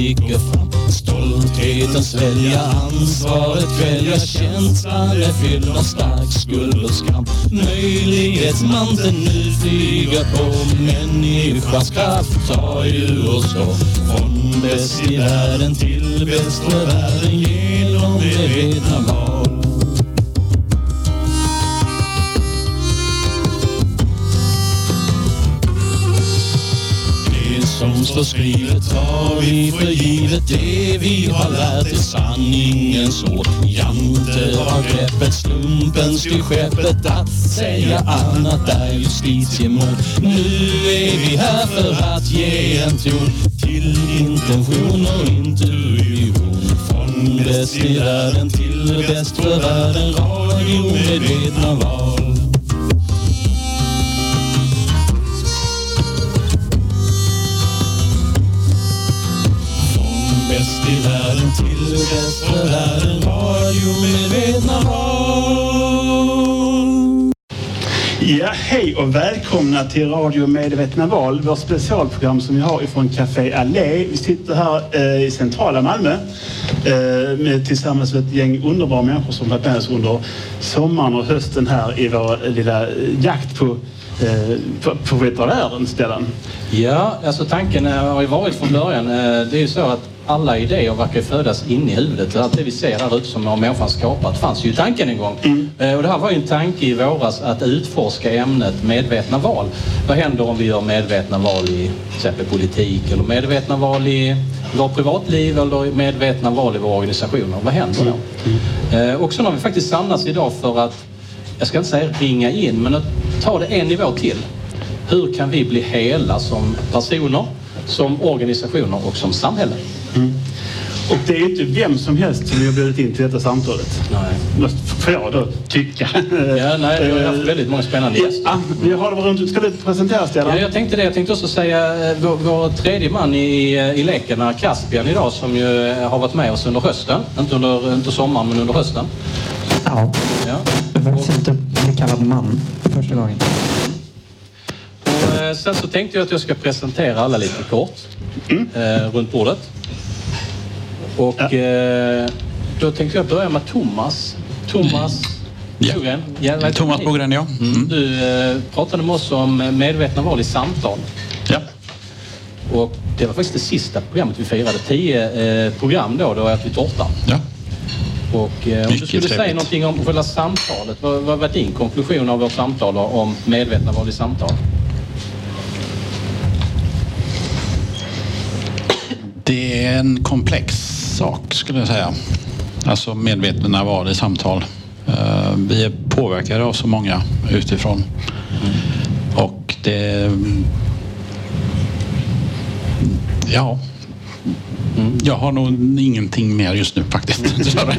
valet när fram. Stoltheten svälja ansvaret kvälja känslan är fylld av stark skuld och skam. Möjlighetsmanteln nu flyger på människans kraft tar ju oss då. Från bäst i världen till bäst för världen genom det medvetna val. Som står skrivet tar vi för givet det vi har lärt är sanningens ord. Jante har greppet, slumpen till skeppet att säga annat är justitiemord. Nu är vi här för att ge en ton till intention och intuition. Från bäst i världen till bäst för världen, radiomedvetna var bäst i världen till bäst för världen Radiomedvetna val Ja, hej och välkomna till Radio Medvetna val, vårt specialprogram som vi har ifrån Café Allé. Vi sitter här eh, i centrala Malmö eh, med, tillsammans med ett gäng underbara människor som varit med oss under sommaren och hösten här i vår lilla eh, jakt på eh, på, på vet vad det är, den ställen. Ja, alltså tanken har ju varit från början. eh, Det är ju så att alla idéer verkar födas in i huvudet. Allt det vi ser här ute som har människan skapat fanns ju i tanken en gång. Eh, Och det här var ju en tanke i våras att utforska ämnet medvetna val. Vad händer om vi gör medvetna val i till exempel politik eller medvetna val i vårt privatliv eller medvetna val i våra organisationer? Vad händer då? Eh, Och så har vi faktiskt samlats idag för att, jag ska inte säga ringa in, men att ta det en nivå till. Hur kan vi bli hela som personer, som organisationer och som samhälle? Och det är inte vem som helst som vi har bjudit in till detta samtalet. Nej. Måste- Får jag då tycka. Ja, nej, vi har haft väldigt många spännande gäster. Ja, vi har det runt. Ska du presentera Stellan? Ja, jag tänkte det. Jag tänkte också säga eh, vår, vår tredje man i, eh, i leken är Caspian idag som ju eh, har varit med oss under hösten. Inte under inte sommaren, men under hösten. Ja, Ja. jag har faktiskt inte bli kallad man för första gången. Eh, sen så tänkte jag att jag ska presentera alla lite kort eh, runt bordet. Och eh, då tänkte jag börja med Thomas. Thomas Ja. Bogren. Ja, Thomas du? Bogren, ja. Mm. Du eh, pratade med oss om medvetna val i samtal. ja. Och det var faktiskt det sista programmet vi firade. Tio eh, program då, då åt vi tårta. ja. Och eh, om du skulle säga trevligt. någonting om själva samtalet. Vad, vad var din konklusion av vårt samtal om medvetna val i samtal? Det är en komplex sak skulle jag säga. Alltså medvetna val i samtal. Eh, Vi är påverkade av så många utifrån. Och det... Ja. Jag har nog ingenting mer just nu faktiskt. Sorry.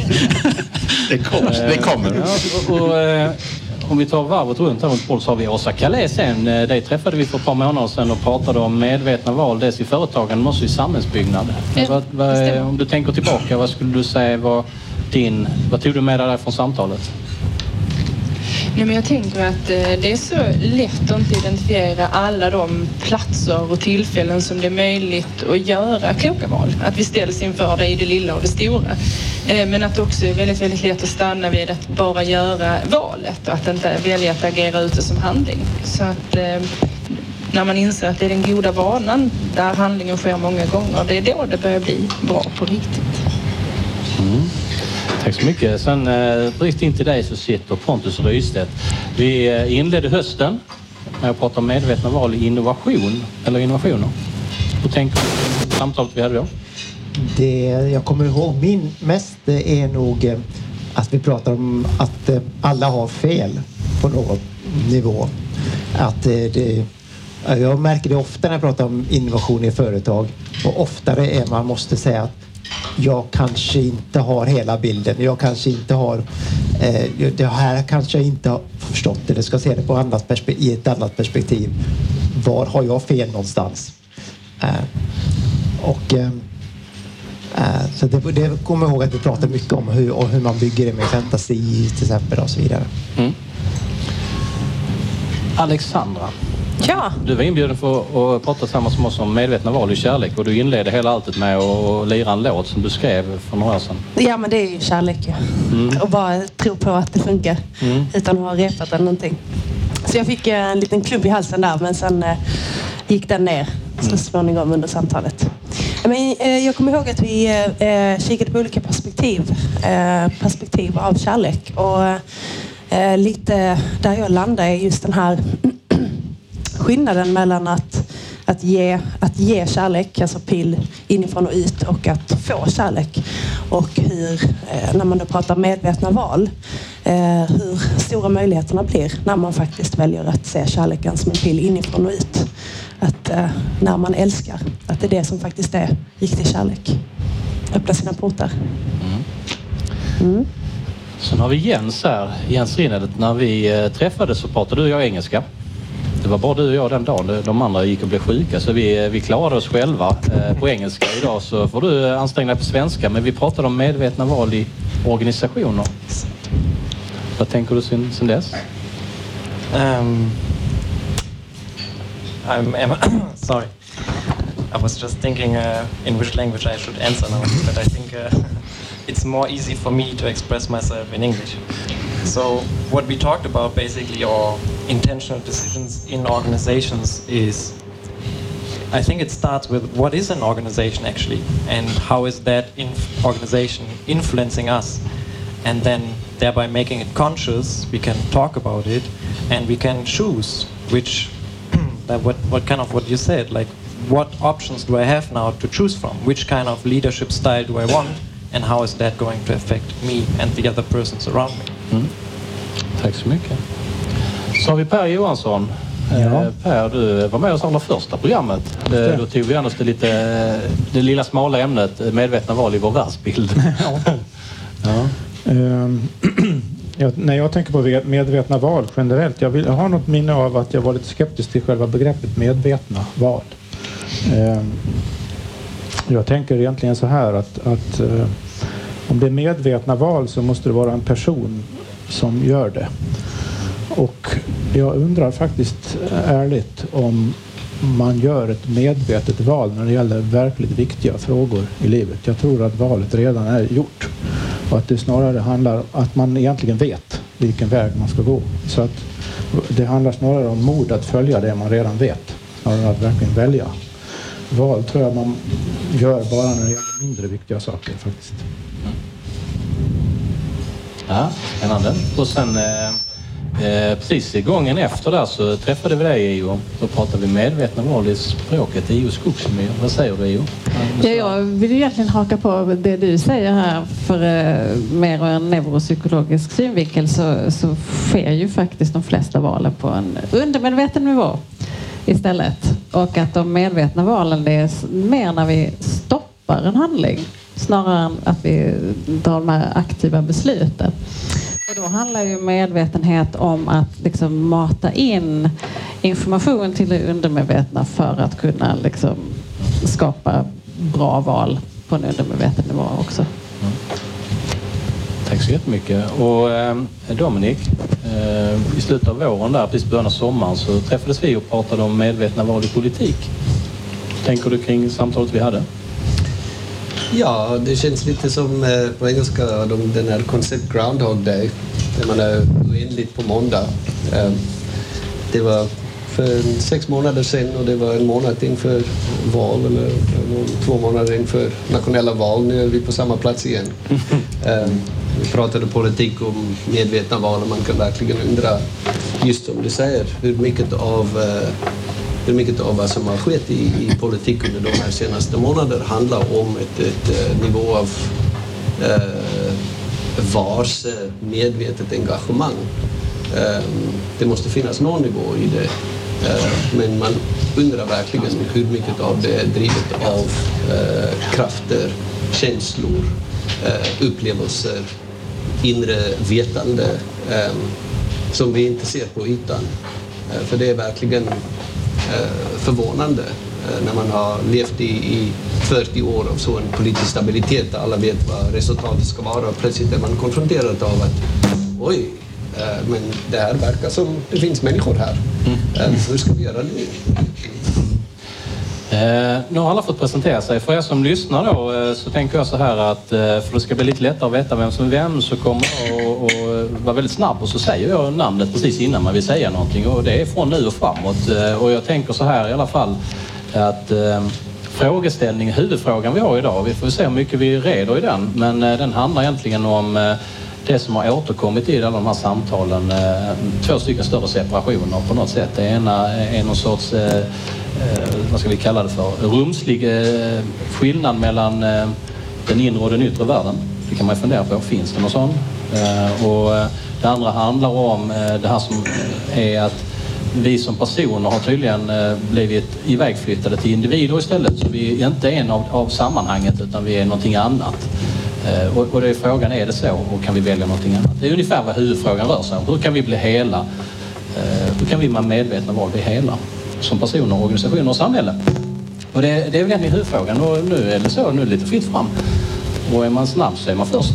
Det kommer. Det kommer. Ja, och, och, eh, om vi tar varvet runt här runt bordet så har vi Åsa Calais sen. Eh, Dig träffade vi för ett par månader sedan och pratade om medvetna val, dels i företagande men också i samhällsbyggnad. Ja, vad, vad, om du tänker tillbaka, vad skulle du säga var din... Vad tog du med dig från samtalet? Nej, men jag tänker att eh, det är så lätt att inte identifiera alla de platser och tillfällen som det är möjligt att göra kloka val. Att vi ställs inför det i det lilla och det stora. Eh, men att det också är väldigt, väldigt lätt att stanna vid att bara göra valet och att inte välja att agera ute som handling. Så att eh, när man inser att det är den goda vanan där handlingen sker många gånger, det är då det börjar bli bra på riktigt. Mm. Tack så mycket. Sen eh, in till dig så sitter Pontus Rystedt. Vi eh, inledde hösten med att prata om medvetna val i innovation, eller innovationer. Hur tänker du på samtalet vi hade då? Det jag kommer ihåg min mest eh, är nog eh, att vi pratar om att eh, alla har fel på någon nivå. Att det, jag märker det ofta när jag pratar om innovation i företag och oftare är man måste säga att jag kanske inte har hela bilden. Jag kanske inte har eh, det här kanske jag inte har förstått eller ska se det på annat i ett annat perspektiv. Var har jag fel någonstans? Eh, och eh, eh, Så det, det kommer jag ihåg att vi pratade mycket om hur, och hur man bygger det med fantasi till exempel och så vidare. Mm. Alexandra, Ja. Du var inbjuden för att prata tillsammans med oss om medvetna val i kärlek och du inledde hela alltet med att lira en låt som du skrev för några år sedan. Ja, men det är ju kärlek ju. Och bara tro på att det funkar utan att ha repat eller någonting. Så jag fick eh, en liten klubb i halsen där, men sen eh, gick den ner så småningom under samtalet. Men, eh, jag kommer ihåg att vi eh, kikade på olika perspektiv, perspektiv av kärlek. Och lite där jag landade är just den här skillnaden mellan att, att, ge, att ge kärlek, alltså pill inifrån och ut och att få kärlek. Och hur, eh, när man då pratar medvetna val, eh, hur stora möjligheterna blir när man faktiskt väljer att se kärleken som en pill inifrån och ut. Att eh, när man älskar, att det är det som faktiskt är riktig kärlek. Öppna sina portar. Sen har vi Jens här, Jens Rinnedet. När vi träffades så pratade du och jag engelska. Det var bara du och jag den dagen. De andra gick och blev sjuka så vi, vi klarade oss själva eh, på engelska. Idag så får du anstränga dig på svenska. Men vi pratade om medvetna val i organisationer. Vad tänker du sen, sen dess? Um, I'm, I'm sorry. I was just thinking uh, in which language I should answer now, but I think uh, it's more easy for me to express myself in English. So what we talked about basically, or intentional decisions in organizations, is I think it starts with what is an organization actually, and how is that inf- organization influencing us, and then thereby making it conscious, we can talk about it, and we can choose which, that what what kind of what you said, like what options do I have now to choose from, which kind of leadership style do I want, and how is that going to affect me and the other persons around me. Tack så mycket. Så har vi Per Johansson. Eh, Per, du var med oss allra första programmet. Eh, Då tog vi an oss det, lite, eh, det lilla smala ämnet medvetna val i vår världsbild. ja. Ehm, jag, när jag tänker på ve- medvetna val generellt, jag, vill, jag har något minne av att jag var lite skeptisk till själva begreppet medvetna val. Ehm, jag tänker egentligen så här att, att om det är medvetna val så måste det vara en person som gör det. Och jag undrar faktiskt ärligt om man gör ett medvetet val när det gäller verkligt viktiga frågor i livet. Jag tror att valet redan är gjort och att det snarare handlar om att man egentligen vet vilken väg man ska gå. Så att det handlar snarare om mod att följa det man redan vet, snarare än att verkligen välja. Val tror jag man gör bara när det gäller mindre viktiga saker faktiskt. Ja, spännande. Och sen eh, eh precis gången efter där så träffade vi dig IO. Då pratade vi medvetna val i språket IO Skogsmyr. Vad säger du IO? Ja, jag vill egentligen haka på det du säger här. För eh, mer ur en neuropsykologisk synvinkel så, så sker ju faktiskt de flesta valen på en undermedveten nivå istället. Och att de medvetna valen det är mer när vi stoppar en handling snarare än att vi tar de här aktiva besluten. Och då handlar ju medvetenhet om att liksom mata in information till det undermedvetna för att kunna liksom skapa bra val på en undermedveten nivå också. Tack så jättemycket. Och eh, Dominik, eh, i slutet av våren där, precis i början av sommaren, så träffades vi och pratade om medvetna val i politik. Tänker du kring samtalet vi hade? Ja, det känns lite som eh, på engelska, de, den här koncept Groundhog Day, där man är oändligt på måndag. Eh, det var för sex månader sedan och det var en månad inför val eller eh, två månader inför nationella val. Nu är vi på samma plats igen. Eh, vi pratade politik om medvetna val och man kan verkligen undra, just som du säger, hur mycket av eh, hur mycket av vad som har skett i, i politik under de här senaste månaderna handlar om ett, ett, eh, nivå av eh, vars eh, medvetet engagemang. Eh, det måste finnas någon nivå i det. Eh, men man undrar verkligen hur mycket av det är drivet av eh, krafter, känslor, eh, upplevelser, inre vetande eh, som vi inte ser på ytan. Eh, för det är verkligen förvånande eh, när man har levt i, i 40 år av sån politisk stabilitet där alla vet vad resultatet ska vara och plötsligt är man konfronterad av att oj, Eh, Men det här verkar som det finns människor här. Eh, Hur ska vi göra nu? Eh, nu har alla fått presentera sig. För er som lyssnar då eh, så tänker jag så här att eh, för det ska bli lite lättare att veta vem som är vem så kommer jag att- att vara väldigt snabb och så säger jag namnet precis innan man vill säga någonting och det är från nu och framåt. Eh, och jag tänker så här i alla fall att eh, frågeställningen, huvudfrågan vi har idag, vi får se hur mycket vi reder i den, men eh, den handlar egentligen om eh, det som har återkommit i alla de här samtalen, eh, två stycken större separationer på något sätt. Det ena är någon sorts, eh, eh, vad ska vi kalla det för, rumslig eh, skillnad mellan eh, den inre och den yttre världen. Det kan man ju fundera på, finns det någon sån? Eh, och eh, det andra handlar om eh, det här som är att vi som personer har tydligen blivit ivägflyttade till individer istället. Så vi är inte en av, av sammanhanget utan vi är någonting annat. Och, och det är frågan, är det så och kan vi välja någonting annat? Det är ungefär vad huvudfrågan rör sig om. Hur kan vi bli hela? Hur kan vi vara medvetna om val bli hela? Som personer, organisationer och samhälle. Och det, det är väl egentligen huvudfrågan och nu är det så, nu är det lite fritt fram. Och är man snabb så är man först.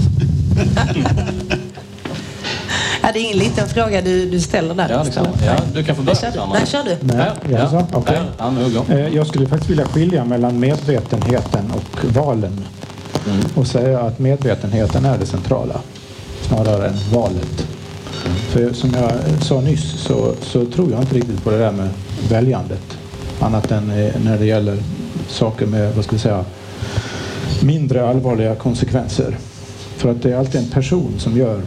Ja, det är ingen liten fråga du, du ställer där. Ja, kan, ja, du kan få börja. Kör du? Sanna. Nej, kör du. Nej, Ja, jaså? ja. Går. Eh, Jag skulle faktiskt vilja skilja mellan medvetenheten och valen. Mm. Och säga att medvetenheten är det centrala snarare än valet. För som jag sa nyss så, så tror jag inte riktigt på det där med väljandet. Annat än eh, när det gäller saker med, vad ska vi säga, mindre allvarliga konsekvenser. För att det är alltid en person som gör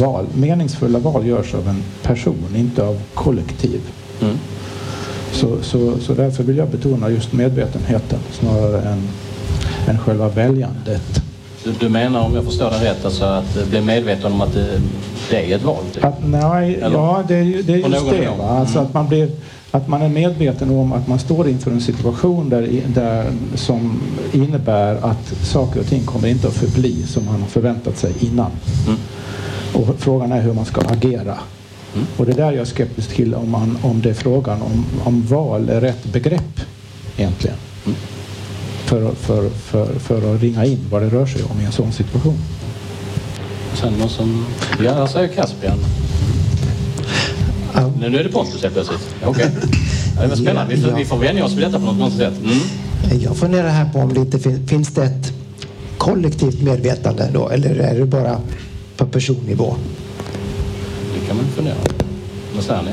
val. Meningsfulla val görs av en person, inte av kollektiv. Mm. Så, så, så därför vill jag betona just medvetenheten snarare än, än själva väljandet. Du, du menar, om jag förstår det rätt, alltså att eh, bli medveten om att det, det är ett val? Typ. Att, nej, Eller? ja, det det är just det. Va? Alltså Mm. att, man blir, att man är medveten om att man står inför en situation där, där, som innebär att saker och ting kommer inte att förbli som man har förväntat sig innan. Mm. Och frågan är hur man ska agera. Och det är där jag är skeptisk till om, man, om det är frågan om, om val är rätt begrepp egentligen. För, för, för, för att ringa in vad det rör sig om i en sån situation. Sen som... Ja, säger Caspian. Nu nu är det Pontus helt plötsligt. Okej. Ja, det var spännande. Vi får, vi får vänja oss vid detta på något sätt. Mm. Jag funderar här på om det inte fin- finns det ett kollektivt medvetande då eller är det bara på personnivå? Det kan man fundera på. Vad säger ni?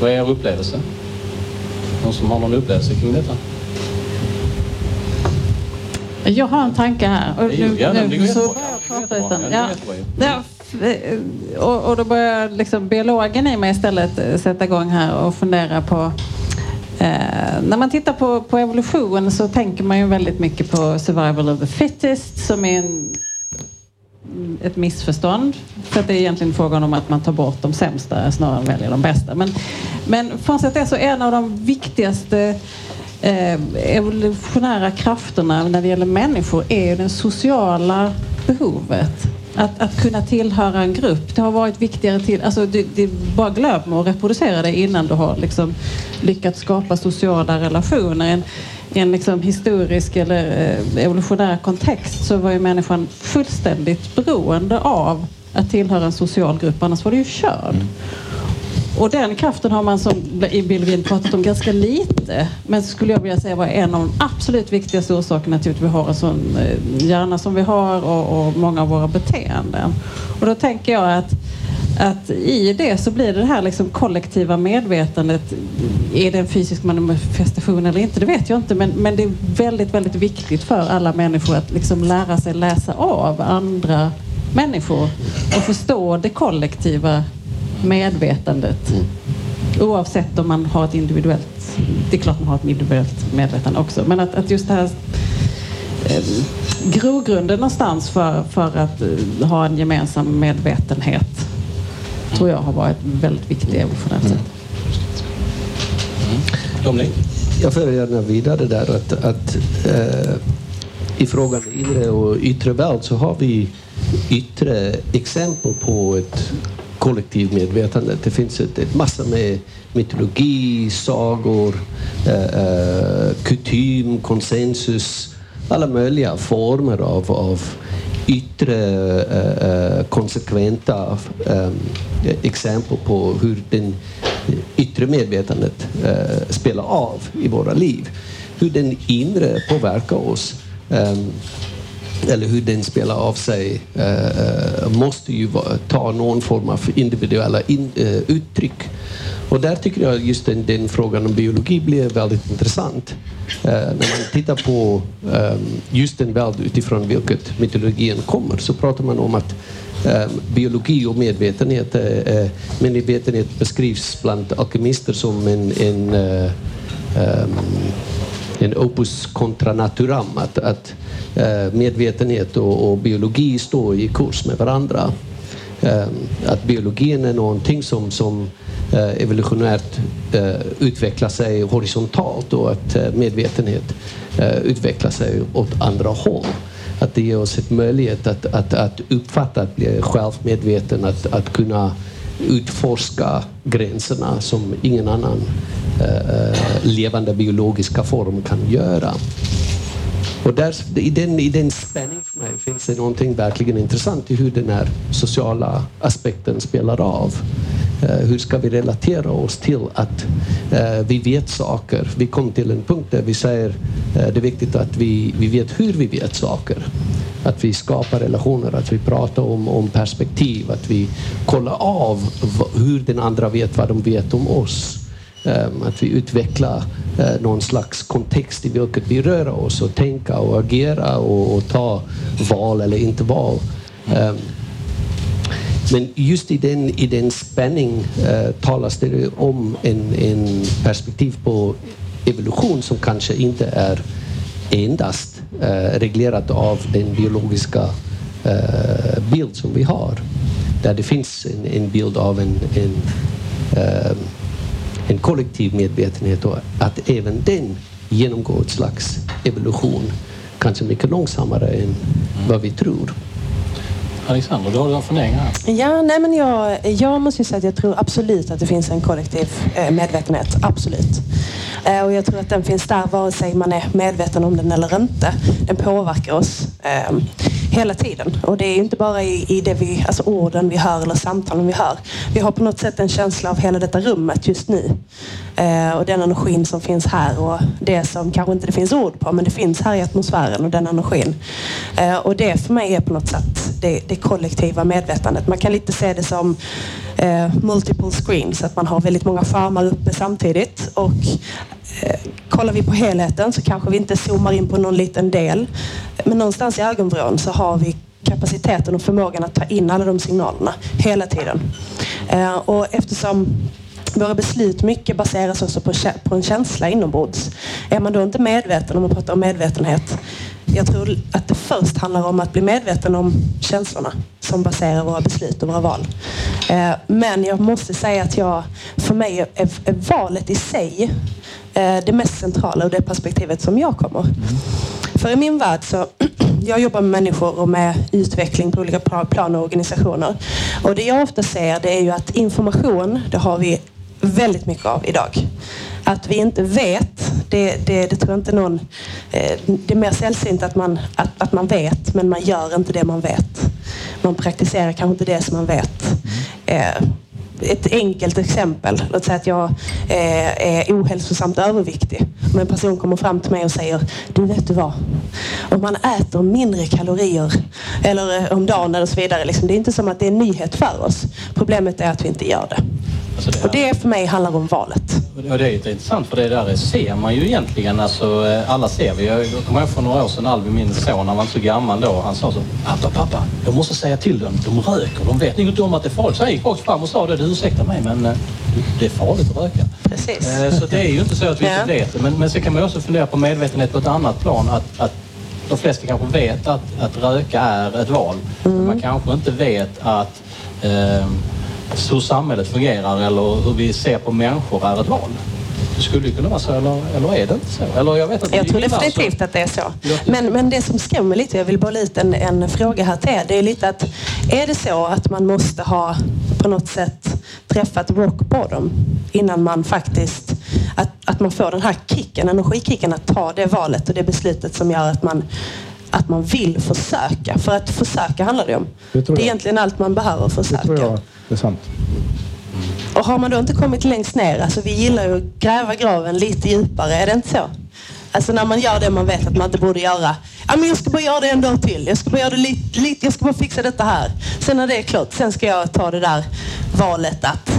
Vad är er upplevelse? Någon som har någon upplevelse kring detta? Jag har en tanke här. Och ja, det går så Ja, och, och då börjar liksom biologen i mig istället sätta igång här och fundera på Eh, när man tittar på, på evolution så tänker man ju väldigt mycket på survival of the fittest som är en, ett missförstånd. För att det är egentligen frågan om att man tar bort de sämsta snarare än väljer de bästa. Men, men frånsett det så är en av de viktigaste eh, evolutionära krafterna när det gäller människor är ju det sociala behovet. Att, att kunna tillhöra en grupp. Det har varit viktigare till... Alltså det, det, bara glöm att reproducera det innan du har liksom lyckats skapa sociala relationer. En, I en liksom historisk eller eh, evolutionär kontext så var ju människan fullständigt beroende av att tillhöra en social grupp, annars var det ju körd. Mm. Och den kraften har man som i Billvin pratat om ganska lite. Men skulle jag vilja säga var en av de absolut viktigaste orsakerna till att vi har en sån eh, hjärna som vi har och, och många av våra beteenden. Och då tänker jag att, att i det så blir det det här liksom kollektiva medvetandet. Är det en fysisk manifestation eller inte? Det vet jag inte. Men, men det är väldigt, väldigt viktigt för alla människor att liksom lära sig läsa av andra människor och förstå det kollektiva medvetandet. Oavsett om man har ett individuellt, det är klart man har ett individuellt medvetande också, men att, att just det här eh, grogrunden någonstans för, för att eh, ha en gemensam medvetenhet tror jag har varit väldigt viktig evolutionärt sett. Dominic? Jag för gärna vidare där att, att eh, i frågan inre och yttre värld så har vi yttre exempel på ett kollektivmedvetandet. Det finns ett, ett massa med mytologi, sagor, eh, eh, kutym, konsensus, alla möjliga former av, av yttre eh, eh konsekventa eh, exempel på hur den yttre medvetandet eh, spelar av i våra liv. Hur den inre påverkar oss eh, eller hur den spelar av sig eh, eh måste ju ta någon form av individuella in, eh, uttryck. Och där tycker jag just den, den frågan om biologi blir väldigt intressant. Eh, när man tittar på eh, just den värld utifrån vilket mytologin kommer så pratar man om att eh, biologi och medvetenhet, eh, eh, medvetenhet beskrivs bland alkemister som en, en eh, ehm, en opus contra naturam, att, att Eh, medvetenhet och, och, biologi står i kurs med varandra. Eh, att biologin är någonting som, som eh, evolutionärt utvecklar sig horisontalt och att medvetenhet utvecklar sig åt andra håll. Att det ger oss ett möjlighet att, att, att uppfatta, att bli självmedveten, att, att kunna utforska gränserna som ingen annan levande biologiska form kan göra. Och där, i, den, I den spänningen för mig finns det någonting verkligen intressant i hur den här sociala aspekten spelar av. Uh, hur ska vi relatera oss till att uh, vi vet saker? Vi kom till en punkt där vi säger uh, det är viktigt att vi, vi vet hur vi vet saker. Att vi skapar relationer, att vi pratar om, om perspektiv, att vi kollar av hur den andra vet vad de vet om oss. Ehm, att vi utvecklar eh, någon slags kontext i vilket vi rör oss och tänka och agera och, och ta val eller inte val. Ehm, men just i den, i den spänning eh, talas det om en, en perspektiv på evolution som kanske inte är endast eh, reglerat av den biologiska eh, bild som vi har. Där det finns en, en bild av en, en, eh, en kollektiv medvetenhet och att även den genomgår ett slags evolution, kanske mycket långsammare än vad vi tror. Alexander, du har en fundering här? Ja, nej men jag, jag måste ju säga att jag tror absolut att det finns en kollektiv eh, medvetenhet. Absolut. Eh, och jag tror att den finns där vare sig man är medveten om den eller inte. Den påverkar oss eh, hela tiden. Och det är inte bara i, i det vi, alltså orden vi hör eller samtalen vi hör. Vi har på något sätt en känsla av hela detta rummet just nu. Eh, och den energin som finns här och det som kanske inte det finns ord på men det finns här i atmosfären och den energin. Eh, och det för mig är på något sätt det, det kollektiva medvetandet. Man kan lite se det som eh, multiple screens, att man har väldigt många skärmar uppe samtidigt. Och eh, kollar vi på helheten så kanske vi inte zoomar in på någon liten del. Men någonstans i ögonvrån så har vi kapaciteten och förmågan att ta in alla de signalerna hela tiden. Eh, och eftersom våra beslut mycket baseras också på, på en känsla inombords. Är man då inte medveten, om man pratar om medvetenhet, jag tror att det först handlar om att bli medveten om känslorna som baserar våra beslut och våra val. Eh, men jag måste säga att jag, för mig är, är valet i sig eh, det mest centrala och det perspektivet som jag kommer. För i min värld så jag jobbar med människor och med utveckling på olika plan och organisationer. Och det jag ofta ser det är ju att information, det har vi väldigt mycket av idag. Att vi inte vet, det, det, det tror jag inte någon... Eh, det är mer sällsynt att man, att, att man vet, men man gör inte det man vet. Man praktiserar kanske inte det som man vet. Eh, ett enkelt exempel. Låt säga att jag eh, är ohälsosamt överviktig. Om en person kommer fram till mig och säger Du vet du vad? Om man äter mindre kalorier eller om dagen eller så vidare. Liksom, det är inte som att det är en nyhet för oss. Problemet är att vi inte gör det. Alltså det och det för mig handlar om valet. Och det är intressant för det där ser man ju egentligen. Alltså, eh, alla ser vi. Jag kommer ihåg för några år sedan Albin, min son, han var inte så gammal då. Han sa så. Pappa, pappa, jag måste säga till dem. De röker. De vet inget om att det är farligt. Så jag gick rakt fram och sa det. Du ursäktar mig men eh, det är farligt att röka. Precis. Eh, så det är ju inte så att vi inte vet det. Men, men så kan man också fundera på medvetenhet på ett annat plan. Att, att de flesta kanske vet att, att röka är ett val. Mm. Men man kanske inte vet att eh, hur samhället fungerar eller hur vi ser på människor är ett val. Det skulle ju kunna vara så, eller, eller är det inte så? Eller jag vet att jag tror definitivt att det är så. Men, men det som skrämmer lite, jag vill bolla ut en, en fråga här till er. Det är lite att, är det så att man måste ha på något sätt träffat rock bottom innan man faktiskt, att, att man får den här kicken, energikicken att ta det valet och det beslutet som gör att man att man vill försöka. För att försöka handlar det om. Det Det, är egentligen allt man behöver Det tror försöka. jag är sant. Och har man då inte kommit längst ner, alltså vi gillar ju att gräva graven lite djupare, är det inte så? Alltså när man gör det man vet att man inte borde göra. Ja, men jag ska bara göra det en dag till. Jag ska bara göra det lite, lite, jag ska bara fixa detta här. Sen när det är klart, sen ska jag ta det där valet att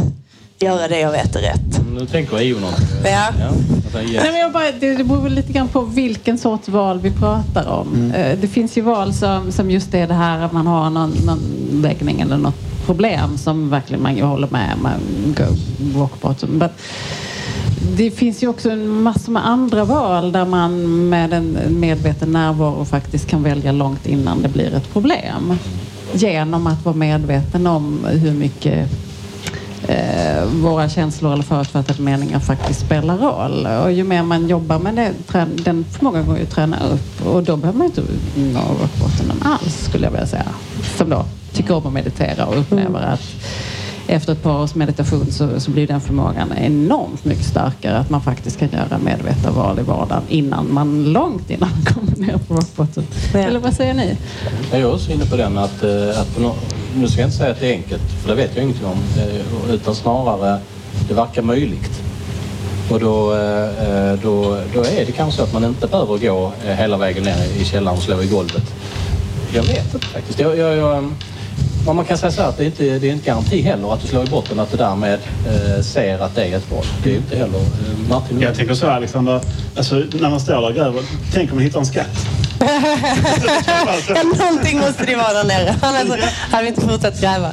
göra det jag vet är rätt. Nu tänker EU någonting. Ja. ger- Nej, men jag bara, det, det beror väl lite grann på vilken sorts val vi pratar om. Eh, Det finns ju val som, som just är det här att man har någon, någon läggning eller något problem som verkligen man ju håller med man bottom. But det finns ju också en massa med andra val där man med en medveten närvaro faktiskt kan välja långt innan det blir ett problem. Genom att vara medveten om hur mycket eh, våra känslor eller förutfattade meningar faktiskt spelar roll. Och ju mer man jobbar med det, den förmågan går ju att träna upp. Och då behöver man inte nå rockbottomen alls, skulle jag vilja säga. Som då tycker om att meditera och upplever att efter ett par års meditation så, så blir den förmågan enormt mycket starkare. Att man faktiskt kan göra medvetna val i vardagen innan man, långt innan man kommer ner på rockbottom. Eller vad säger ni? Jag är också inne på den att, eh, att på nå- nu ska jag inte säga att det är enkelt, för det vet jag ingenting om. eh, Utan snarare, det verkar möjligt. Och då, eh, då, då är det kanske så att man inte behöver gå hela vägen ner i källaren och slå i golvet. Jag vet inte faktiskt. Jag, jag, jag, men man kan säga så här att det är inte det är inte garanti heller att du slår i botten att du därmed eh, ser att det är ett val. Det är ju inte heller... Eh, Martin? Jag tänker så här, Alexander. Alltså, när man står där och gräver, tänk om man hittar en skatt. Ja, någonting måste det vara där nere. Annars hade vi inte fortsatt gräva.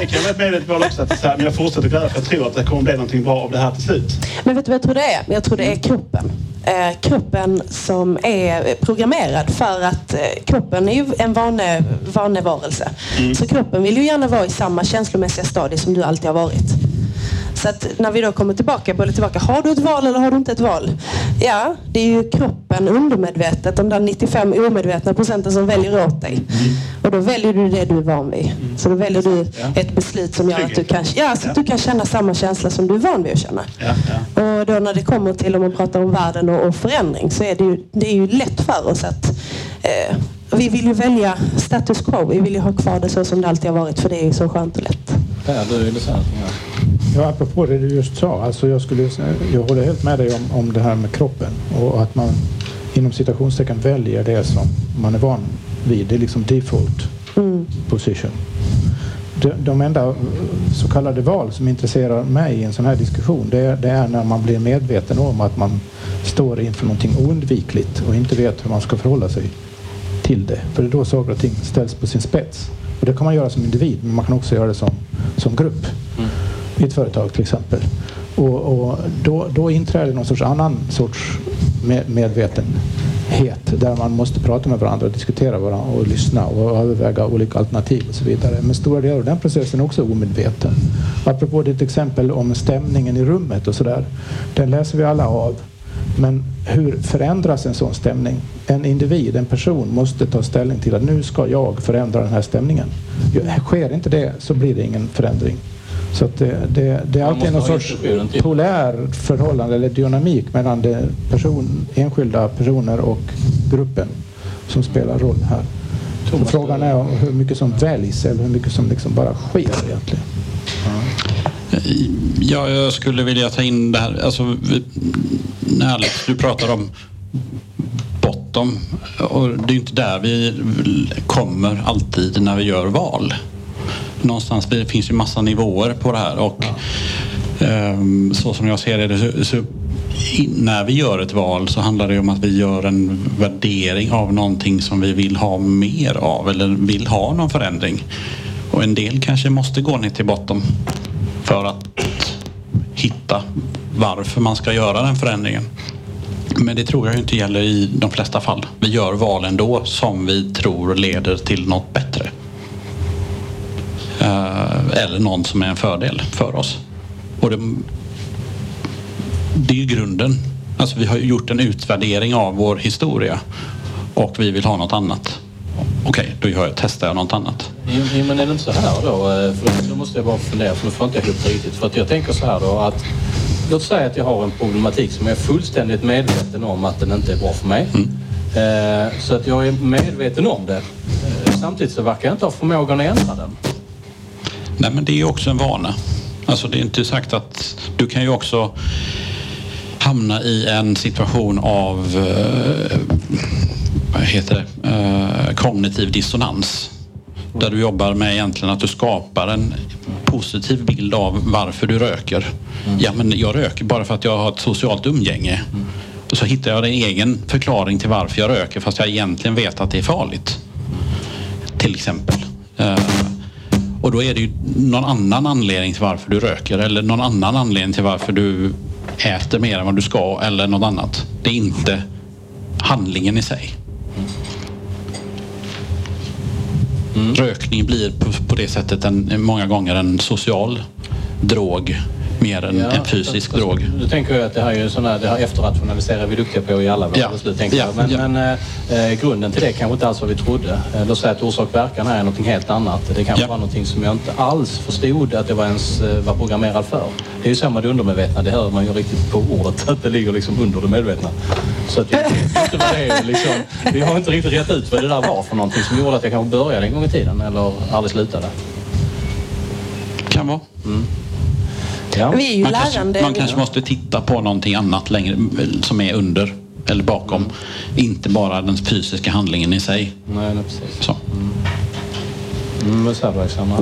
Det kan vara ett medvetet val också. Att så här, men jag fortsätter gräva för jag tror att det kommer bli någonting bra av det här till slut. Men vet du vad jag tror det är? Jag tror det är kroppen. Eh, kroppen som är programmerad för att eh, kroppen är ju en vane, vanevarelse. Så kroppen vill ju gärna vara i samma känslomässiga stadie som du alltid har varit. Så att när vi då kommer tillbaka, bollar tillbaka, har du ett val eller har du inte ett val? Ja, det är ju kroppen undermedvetet, de där 95 omedvetna procenten som väljer åt dig. Och då väljer du det du är van vid. Så då väljer du ett beslut som gör att du kan, ja, så att du kan känna samma känsla som du är van vid att känna. Och då när det kommer till om man pratar om världen och, och förändring så är det ju, det är ju lätt för oss att eh, vi vill ju välja status quo. Vi vill ju ha kvar det så som det alltid har varit för det är ju så skönt och lätt. Per, du ville säga någonting här. Ja, apropå det du just sa. Alltså jag, skulle, jag håller helt med dig om, om det här med kroppen och att man inom citationstecken väljer det som man är van vid. Det är liksom default position. De, de enda så kallade val som intresserar mig i en sån här diskussion det är, det är när man blir medveten om att man står inför någonting oundvikligt och inte vet hur man ska förhålla sig till det. För det är då saker och ting ställs på sin spets. Och det kan man göra som individ men man kan också göra det som, som grupp i ett företag till exempel. Och, och då, då inträder någon sorts annan sorts medvetenhet där man måste prata med varandra, diskutera varandra och lyssna och överväga olika alternativ och så vidare. Men stora delar av den processen är också omedveten. Apropå ditt exempel om stämningen i rummet och sådär. Den läser vi alla av. Men hur förändras en sån stämning? En individ, en person måste ta ställning till att nu ska jag förändra den här stämningen. Sker inte det så blir det ingen förändring. Så att det, det, det är alltid någon sorts polär förhållande eller dynamik mellan det person, enskilda personer och gruppen som spelar roll här. Så frågan är hur mycket som väljs eller hur mycket som liksom bara sker egentligen. Ja, jag skulle vilja ta in det här. Alltså, när Alex, du pratar om bottom. Och det är inte där vi kommer alltid när vi gör val. Någonstans det finns ju massa nivåer på det här. Och ja. så som jag ser det, så, så när vi gör ett val så handlar det om att vi gör en värdering av någonting som vi vill ha mer av eller vill ha någon förändring. Och en del kanske måste gå ner till botten för att hitta varför man ska göra den förändringen. Men det tror jag inte gäller i de flesta fall. Vi gör val ändå som vi tror leder till något bättre. Eller någon som är en fördel för oss. Och det, det är grunden. Alltså vi har gjort en utvärdering av vår historia och vi vill ha något annat. Okej, då gör jag, testar jag något annat. Jo, men är det inte så här då? eh, För då- då måste jag bara fundera, för nu får inte jag ihop det riktigt. För att jag tänker så här då att Låt säga att jag har en problematik som jag är fullständigt medveten om att den inte är bra för mig. Eh, Så att jag är medveten om det. Eh, Samtidigt så verkar jag inte ha förmågan att ändra den. Nej, men det är ju också en vana. Alltså det är inte sagt att du kan ju också hamna i en situation av eh, vad heter det? Eh, kognitiv dissonans. Där du jobbar med egentligen att du skapar en positiv bild av varför du röker. Ja, men jag röker bara för att jag har ett socialt umgänge. Och så hittar jag en egen förklaring till varför jag röker fast jag egentligen vet att det är farligt. Till exempel. Eh, och då är det ju någon annan anledning till varför du röker eller någon annan anledning till varför du äter mer än vad du ska eller något annat. Det är inte handlingen i sig. Rökning blir på, på det sättet en, många gånger en social drog mer än en fysisk fast- drog. Nu tänker jag att det här är ju sån här, det här efterrationaliserar vi duktiga på i alla våra Ja. beslut. Tänker Ja, jag. Men, ja. men eh, eh, grunden till det kanske inte alls vad vi trodde. Eh, låt säga att orsak och verkan här är någonting helt annat. Det kanske var någonting som jag inte alls förstod att det var ens eh, var programmerad för. Det är ju så med det undermedvetna, det hör man ju riktigt på ordet, att det ligger liksom under det medvetna. Så att jag inte vad det är liksom. Vi har inte riktigt rätt ut vad det där var för någonting som gjorde att jag kanske började en gång i tiden eller aldrig slutade. Kan vara. Ja. Vi är ju man kanske, lärande. man kanske måste titta på någonting annat längre, som är under eller bakom. Inte bara den fysiska handlingen i sig. Nej, nej precis. Så. Mm, Mm.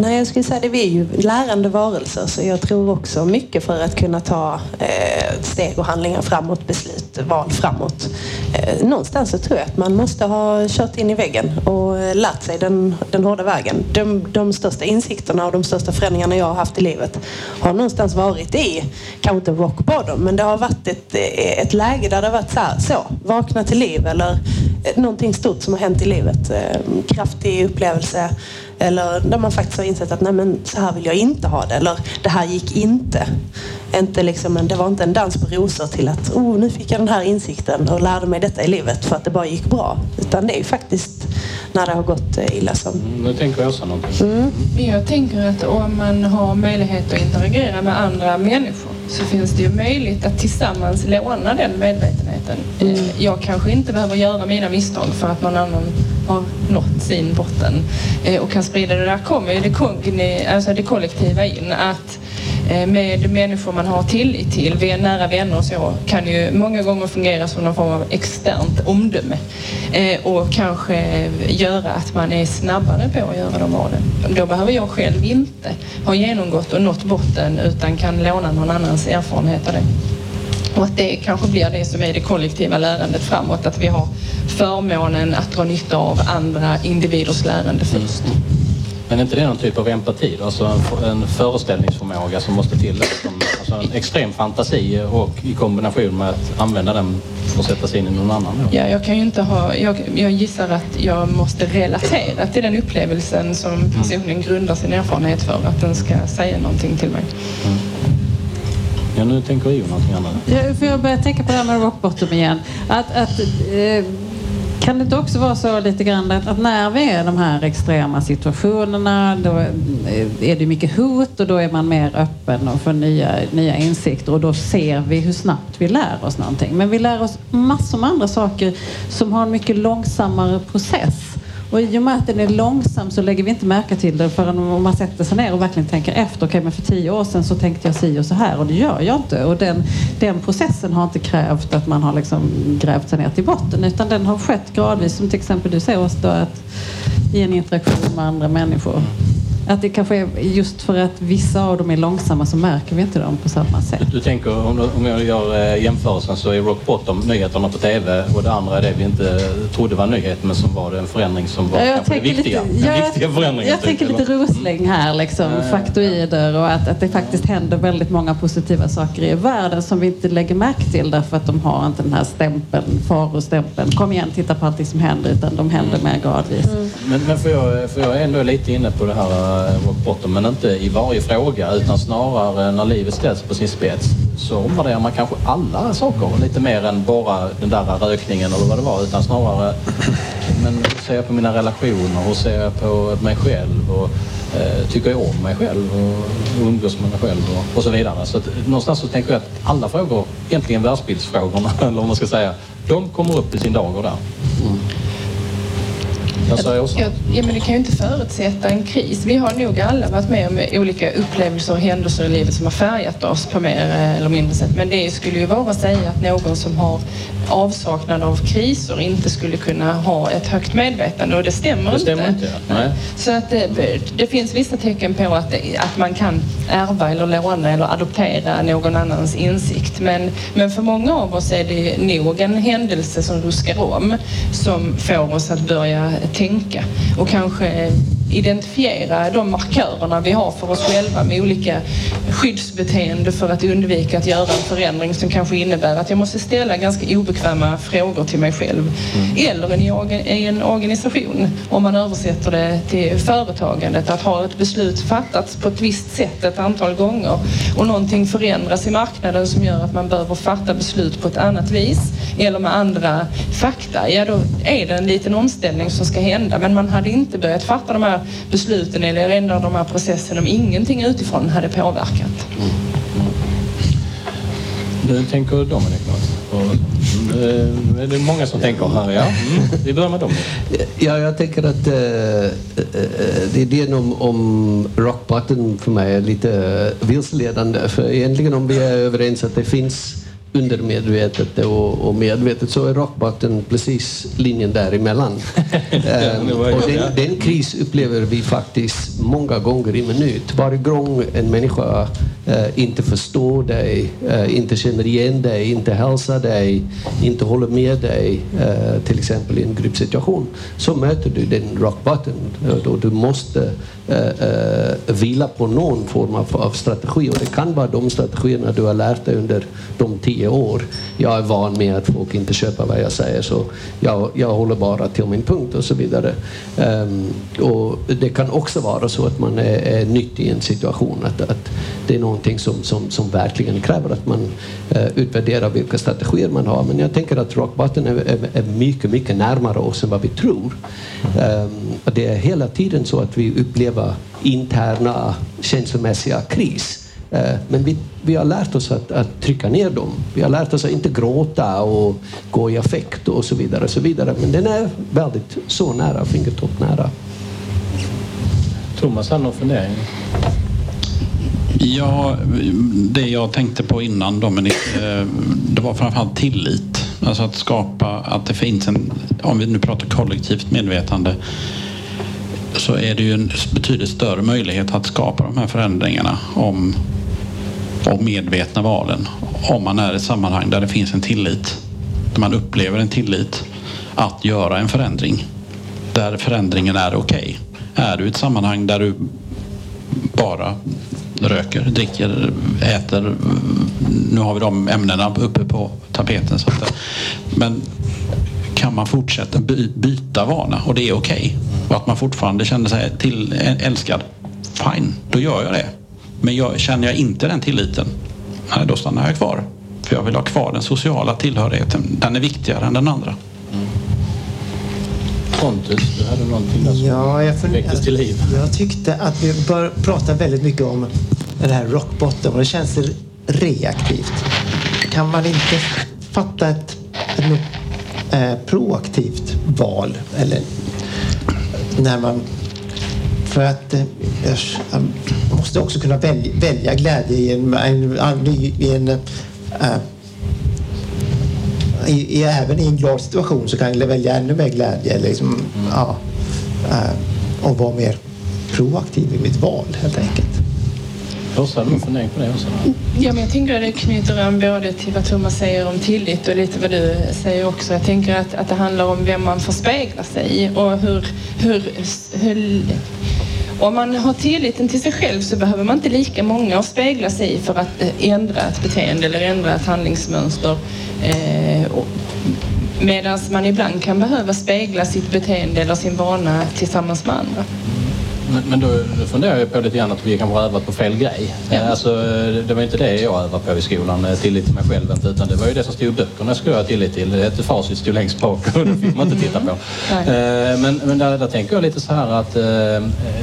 Nej, jag skulle säga det. Vi är ju lärande varelser så jag tror också mycket för att kunna ta eh, steg och handlingar framåt, beslut, val framåt. Eh, någonstans så tror jag att man måste ha kört in i väggen och eh, lärt sig den, den hårda vägen. De, de största insikterna och de största förändringarna jag har haft i livet har någonstans varit i, kanske inte rock bottom, men det har varit ett, eh, ett läge där det har varit så här, så, vakna till liv eller eh, någonting stort som har hänt i livet. Eh, kraftig upplevelse. Eller där man faktiskt har insett att nej men så här vill jag inte ha det. Eller det här gick inte. inte liksom en, det var inte en dans på rosor till att oh, nu fick jag den här insikten och lärde mig detta i livet för att det bara gick bra. Utan det är ju faktiskt när det har gått eh, illa som... Nu tänker Åsa någonting. Mm. Jag tänker att om man har möjlighet att interagera med andra människor så finns det ju möjlighet att tillsammans låna den medvetenheten. Eh, Jag kanske inte behöver göra mina misstag för att någon annan har nått sin botten eh, och kan sprida det. Där kommer ju det, kogni, alltså det kollektiva in. Att eh, med människor man har tillit till, vi är nära vänner och så, kan ju många gånger fungera som någon form av externt omdöme. Eh, och kanske göra att man är snabbare på att göra de valen. Då behöver jag själv inte ha genomgått och nått botten utan kan låna någon annans erfarenhet av det. Och att det kanske blir det som är det kollektiva lärandet framåt, att vi har förmånen att dra nytta av andra individers lärande först. Men är inte det någon typ av empati? då? Alltså en, en föreställningsförmåga som måste till? Som, alltså en extrem fantasi och i kombination med att använda den för att sätta sig in i någon annan. Då. Ja, jag kan ju inte ha, jag, jag gissar att jag måste relatera till den upplevelsen som personen grundar sin erfarenhet för, att den ska säga någonting till mig. Ja, nu tänker Io någonting annat. Ja, För jag börjar tänka på det här med rock bottom igen. Att, att, eh, kan det inte också vara så lite grann att, att när vi är i de här extrema situationerna då är det mycket hot och då är man mer öppen och får nya, nya insikter och då ser vi hur snabbt vi lär oss någonting. Men vi lär oss massor med andra saker som har en mycket långsammare process. Och i och med att den är långsam så lägger vi inte märke till det förrän om man sätter sig ner och verkligen tänker efter. Okej, men för tio år sedan så tänkte jag si och så här och det gör jag inte. Och den, den processen har inte krävt att man har liksom grävt sig ner till botten utan den har skett gradvis. Som till exempel du säger Åsta, då, att i en interaktion med andra människor. Att det kanske är just för att vissa av dem är långsamma så märker vi inte dem på samma sätt. Du tänker, om, om jag gör eh, jämförelsen så är rock bottom nyheterna på TV och det andra är det vi inte trodde var nyhet men som var det en förändring som var Ja, jag kanske viktiga. lite- jag- viktiga förändringen. Jag typ, tänker lite eller? roslängd här, liksom, ja. faktoider och att, att det faktiskt händer väldigt många positiva saker i världen som vi inte lägger märke till därför att de har inte den här stämpeln, farostämpeln. Kom igen, titta på allt som händer, utan de händer mer gradvis. Men, men för, jag, för jag är ändå lite inne på det här Eh, rock bottom, men inte i varje fråga utan snarare när livet ställs på sin spets så omvärderar man kanske alla saker lite mer än bara den där rökningen eller vad det var utan snarare men hur ser jag på mina relationer, hur ser jag på mig själv och eh, tycker jag om mig själv och umgås med mig själv och, och så vidare. Så att, någonstans så tänker jag att alla frågor, egentligen världsbildsfrågorna eller vad man ska säga, de kommer upp i sin dager där. Mm. Vad säger Åsa? Ja, men det kan ju inte förutsätta en kris. Vi har nog alla varit med om olika upplevelser och händelser i livet som har färgat oss på mer eh, eller mindre sätt. Men det skulle ju vara att säga att någon som har avsaknad av kriser inte skulle kunna ha ett högt medvetande och det stämmer Det stämmer inte. inte. Nej. Så att det, det finns vissa tecken på att, att man kan ärva eller låna eller adoptera någon annans insikt. Men, men för många av oss är det nog en händelse som ruskar om som får oss att börja tänka. Och kanske identifiera de markörerna vi har för oss själva med olika skyddsbeteende för att undvika att göra en förändring som kanske innebär att jag måste ställa ganska obekväma frågor till mig själv. Eller i orga- i en organisation, om man översätter det till företagandet, att ha ett beslut fattats på ett visst sätt ett antal gånger och någonting förändras i marknaden som gör att man behöver fatta beslut på ett annat vis eller med andra fakta, ja då är det en liten omställning som ska hända. Men man hade inte börjat fatta de här besluten eller ändra de här processerna om ingenting utifrån hade påverkat. Du tänker Dominic något? Och, eh, är det många som tänker här? Ja. Mm. Vi börjar med Dominic. Ja, jag tänker att eh, eh, det är det om, om rock bottom för mig är lite vilseledande. För egentligen om vi är överens att det finns undermedvetet och, och medvetet så är rock bottom precis linjen däremellan. Ehm, och den, den kris upplever vi faktiskt många gånger i minut. Varje gång en människa eh, inte förstår dig, eh, inte känner igen dig, inte hälsar dig, inte håller med dig, eh, till exempel i en gruppsituation, så möter du den rock bottom. Eh, Då du måste Eh, eh, vila på någon form av, av strategi och det kan vara de strategierna du har lärt dig under de tio år. Jag är van med att folk inte köper vad jag säger så jag, jag håller bara till min punkt och så vidare. Um, och det kan också vara så att man är, är nytt i en situation, att, att det är någonting som, som, som verkligen kräver att man eh, utvärderar vilka strategier man har. Men jag tänker att rock bottom är, är, är mycket, mycket närmare oss än vad vi tror. Um, det är hela tiden så att vi upplever interna känslomässiga kris. Eh, Men vi, vi har lärt oss att, att trycka ner dem. Vi har lärt oss att inte gråta och gå i affekt och så vidare. Och så vidare. Men den är väldigt så nära, fingertoppnära. Thomas har någon fundering? Ja, det jag tänkte på innan Dominic, eh, det var framförallt tillit. Alltså att skapa att det finns en, om vi nu pratar kollektivt medvetande, så är det ju en betydligt större möjlighet att skapa de här förändringarna om, om medvetna valen. Om man är i ett sammanhang där det finns en tillit, där man upplever en tillit att göra en förändring. Där förändringen är okej. Är du i ett sammanhang där du bara röker, dricker, äter. Nu har vi de ämnena uppe på tapeten. Så att, men kan man fortsätta by, byta vana och det är okej och att man fortfarande känner sig till, älskad, fine, då gör jag det. Men jag, känner jag inte den tilliten, nej, då stannar jag kvar. För jag vill ha kvar den sociala tillhörigheten. Den är viktigare än den andra. Pontus, du hade någonting där som Ja, jag, fun- väcktes till liv. jag tyckte att vi bör prata väldigt mycket om den här rock bottom och det känns reaktivt. Kan man inte fatta ett, ett eh, proaktivt val? Eller när man... För att eh, man måste också kunna välja, välja glädje i en, en, i en eh, i, i, även i en glad situation så kan jag välja ännu mer glädje. Eller liksom, ja, eh, och vara mer proaktiv i mitt val helt enkelt. Åsa, du fundering på det också? Ja, men jag tänker att det knyter an både till vad Thomas säger om tillit och lite vad du säger också. Jag tänker att, att det handlar om vem man får spegla sig i och hur, hur, hur om man har tilliten till sig själv så behöver man inte lika många att spegla sig i för att eh, ändra ett beteende eller ändra ett handlingsmönster. Eh, Medan man ibland kan behöva spegla sitt beteende eller sin vana tillsammans med andra. Men, men då, då funderar jag på lite grann att vi kanske har övat på fel grej. Eh, Alltså, det var inte det jag övade på i skolan, eh, tillit till mig själv inte, utan det var ju det som stod i böckerna skulle jag ha tillit till. Det hette facit stod längst bak och det fick man inte titta på. Eh, Men, men där, där tänker jag lite så här att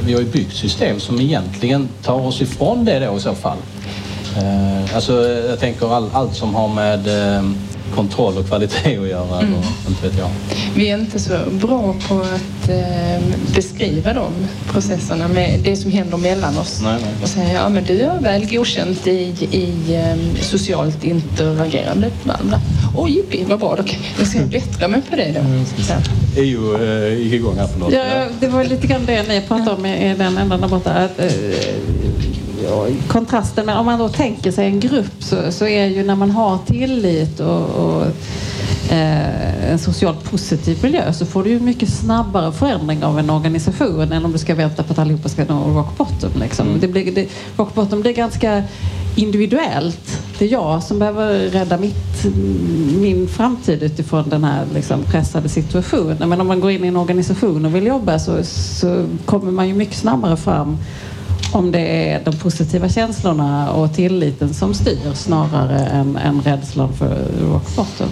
vi har ju byggt system som egentligen tar oss ifrån det då i så fall. Alltså, jag tänker all, allt som har med kontroll och kvalitet att göra. Mm. Och, inte vet jag. Vi är inte så bra på att eh, beskriva de processerna med det som händer mellan oss. Nej, nej. Och säga, ja men du är väl godkänt i, i eh, socialt interagerande med andra. Oj, jippi, vad bra. Då jag ska bättra mig på det då. Så. EU eh, gick igång här, förlåt. Ja, det var lite grann det ni pratade om i den ändan där borta. Att, eh, kontrasten med, om man då tänker sig en grupp så, så är ju när man har tillit och, och eh, en socialt positiv miljö så får du ju mycket snabbare förändring av en organisation än om du ska vänta på att allihopa ska nå rock bottom. Liksom. Det blir, det, rock bottom blir ganska individuellt. Det är jag som behöver rädda mitt, min framtid utifrån den här liksom, pressade situationen. Men om man går in i en organisation och vill jobba så, så kommer man ju mycket snabbare fram om det är de positiva känslorna och tilliten som styr snarare än, än rädslan för rock bottom.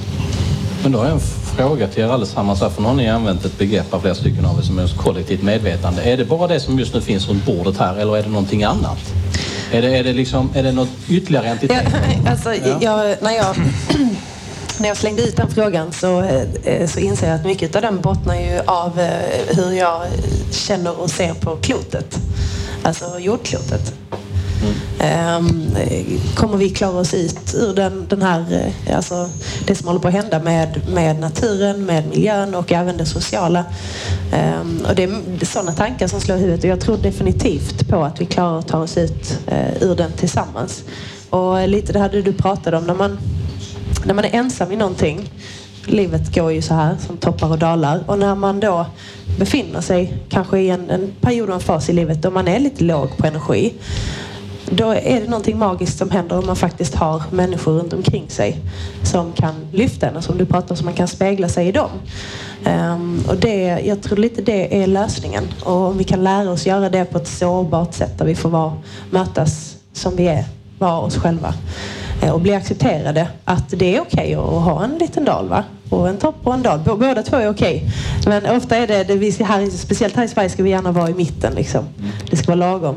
Men då har jag en fråga till er allesammans. Här, för nu har ni använt ett begrepp av flera stycken av er som är kollektivt medvetande. Är det bara det som just nu finns runt bordet här eller är det någonting annat? Är det, är det, liksom, är det något ytterligare entitet? Alltså, jag, när, jag, när jag slängde ut den frågan så, eh, så inser jag att mycket av den bottnar ju av eh, hur jag känner och ser på klotet. Alltså jordklotet. Mm. kommer vi klara oss ut ur den, den här, eh, alltså det som håller på att hända med, med naturen, med miljön och även det sociala. Ehm, och det är sådana tankar som slår i huvudet och jag tror definitivt på att vi klarar att ta oss ut eh, ur den tillsammans. Och lite det här du pratade om när man, när man är ensam i någonting livet går ju så här som toppar och dalar och när man då befinner sig kanske i en, en period och en fas i livet då man är lite låg på energi då är det någonting magiskt som händer om man faktiskt har människor runt omkring sig som kan lyfta en och som du pratar om, som man kan spegla sig i dem. Um, och det, jag tror lite det är lösningen. Och om vi kan lära oss göra det på ett sårbart sätt där vi får vara, mötas som vi är, vara oss själva Eh, och bli accepterade att det är okej att ha en liten dal. Va? Och en topp och en dal. Bå- Båda två är okej. Men ofta är det, det vi ska här, speciellt här i Sverige ska vi gärna vara i mitten. Liksom. Det ska vara lagom.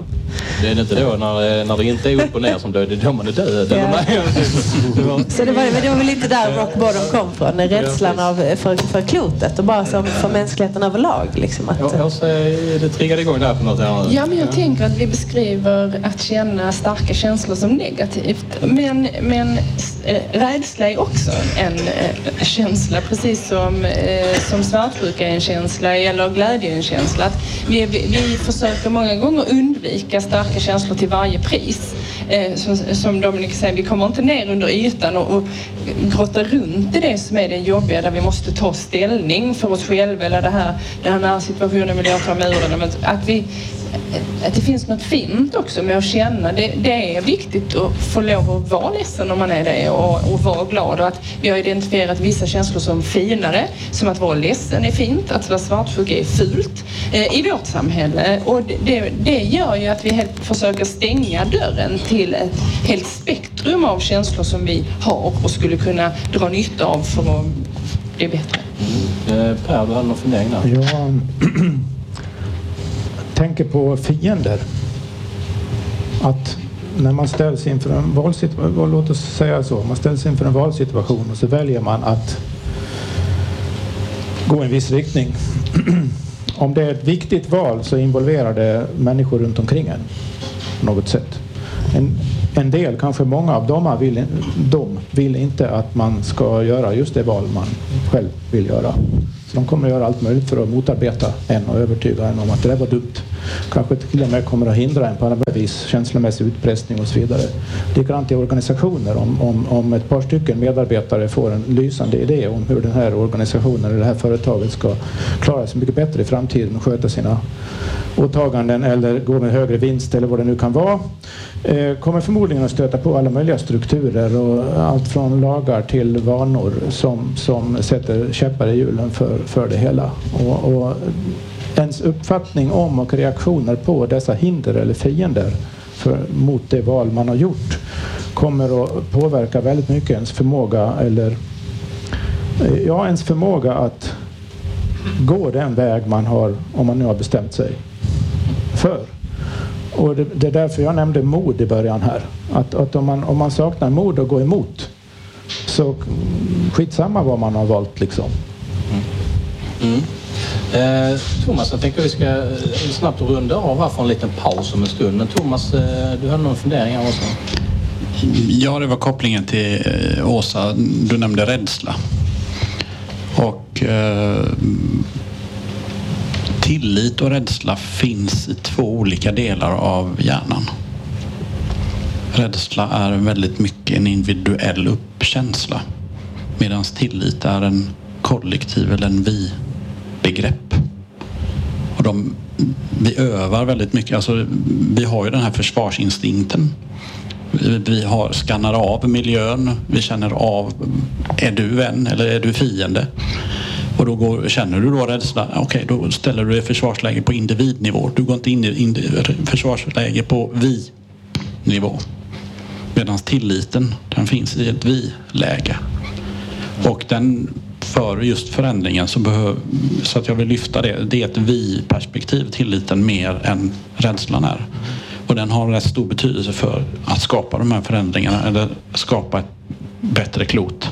Det är inte då när, när det inte är upp och ner som död, det är då man är död. Ja. Eller? Så det var, men det var väl inte där rock bottom kom från. Rädslan av, för, för klotet och bara som för mänskligheten överlag. Liksom, att, Jag, jag säger, det triggade igång där på något här. Ja, men jag tänker att vi beskriver att känna starka känslor som negativt. Men, men eh, rädsla är också en eh, känsla, precis som, eh, som svartsjuka är en känsla eller glädje är en känsla. Att vi, vi, vi försöker många gånger undvika starka känslor till varje pris. Eh, som, som Dominik liksom säger, vi kommer inte ner under ytan och, och grottar runt i det som är det jobbiga där vi måste ta ställning för oss själva eller det här, den här situationen vill jag ta mig ur. Att, vi, att det finns något fint också med att känna. Det, det är viktigt att få lov att vara ledsen om man är det och, och vara glad. Och att vi har identifierat vissa känslor som finare. Som att vara ledsen är fint, att vara svartsjuk är fult eh, i vårt samhälle. Och det, det, gör ju att vi helt försöker stänga dörren till ett helt spektrum av känslor som vi har och skulle kunna dra nytta av för att bli bättre. Eh, Per, du hade någon fundering där? Jag tänker på fiender. Att när man ställs inför en valsituation, låt oss säga så, man ställs inför en valsituation och så väljer man att gå i en viss riktning. Om det är ett viktigt val så involverar det människor runt omkring en på något sätt. En, en del, kanske många av dem vill, de vill inte att man ska göra just det val man själv vill göra. Så de kommer att göra allt möjligt för att motarbeta en och övertyga en om att det där var dumt. Kanske till och med kommer att hindra en på andra vis, känslomässig utpressning och så vidare. Likadant i organisationer. Om, om, om ett par stycken medarbetare får en lysande idé om hur den här organisationen eller det här företaget ska klara sig mycket bättre i framtiden och sköta sina åtaganden eller gå med högre vinst eller vad det nu kan vara eh, kommer förmodligen att stöta på alla möjliga strukturer och allt från lagar till vanor som, som sätter käppar i hjulen för, för det hela. Och, och ens uppfattning om och reaktioner på dessa hinder eller fiender för, mot det val man har gjort kommer att påverka väldigt mycket ens förmåga eller eh, ja, ens förmåga att gå den väg man har, om man nu har bestämt sig för. Och det, det är därför jag nämnde mod i början här. Att, att om, man, om man saknar mod att gå emot så skitsamma vad man har valt liksom. Mm. mm. Eh, Thomas, jag tänker vi ska eh, snabbt runda av här för en liten paus om en stund. Men Thomas, eh, du hade någon fundering här också? Ja, det var kopplingen till eh, Åsa. Du nämnde rädsla. Och eh, tillit och rädsla finns i två olika delar av hjärnan. Rädsla är väldigt mycket en individuell uppkänsla medan tillit är en kollektiv eller en vi begrepp. Och de, vi övar väldigt mycket. Alltså, vi har ju den här försvarsinstinkten. Vi, vi har, skannar av miljön. Vi känner av, är du vän eller är du fiende? Och då går, känner du då rädsla, okej då ställer du dig i försvarsläge på individnivå. Du går inte in i in, försvarsläge på vi-nivå. Medan tilliten, den finns i ett vi-läge. Och den för just förändringen så, behöv, så att jag vill lyfta det. Det är ett vi-perspektiv, tilliten, mer än rädslan är. Och den har rätt stor betydelse för att skapa de här förändringarna eller skapa ett bättre klot.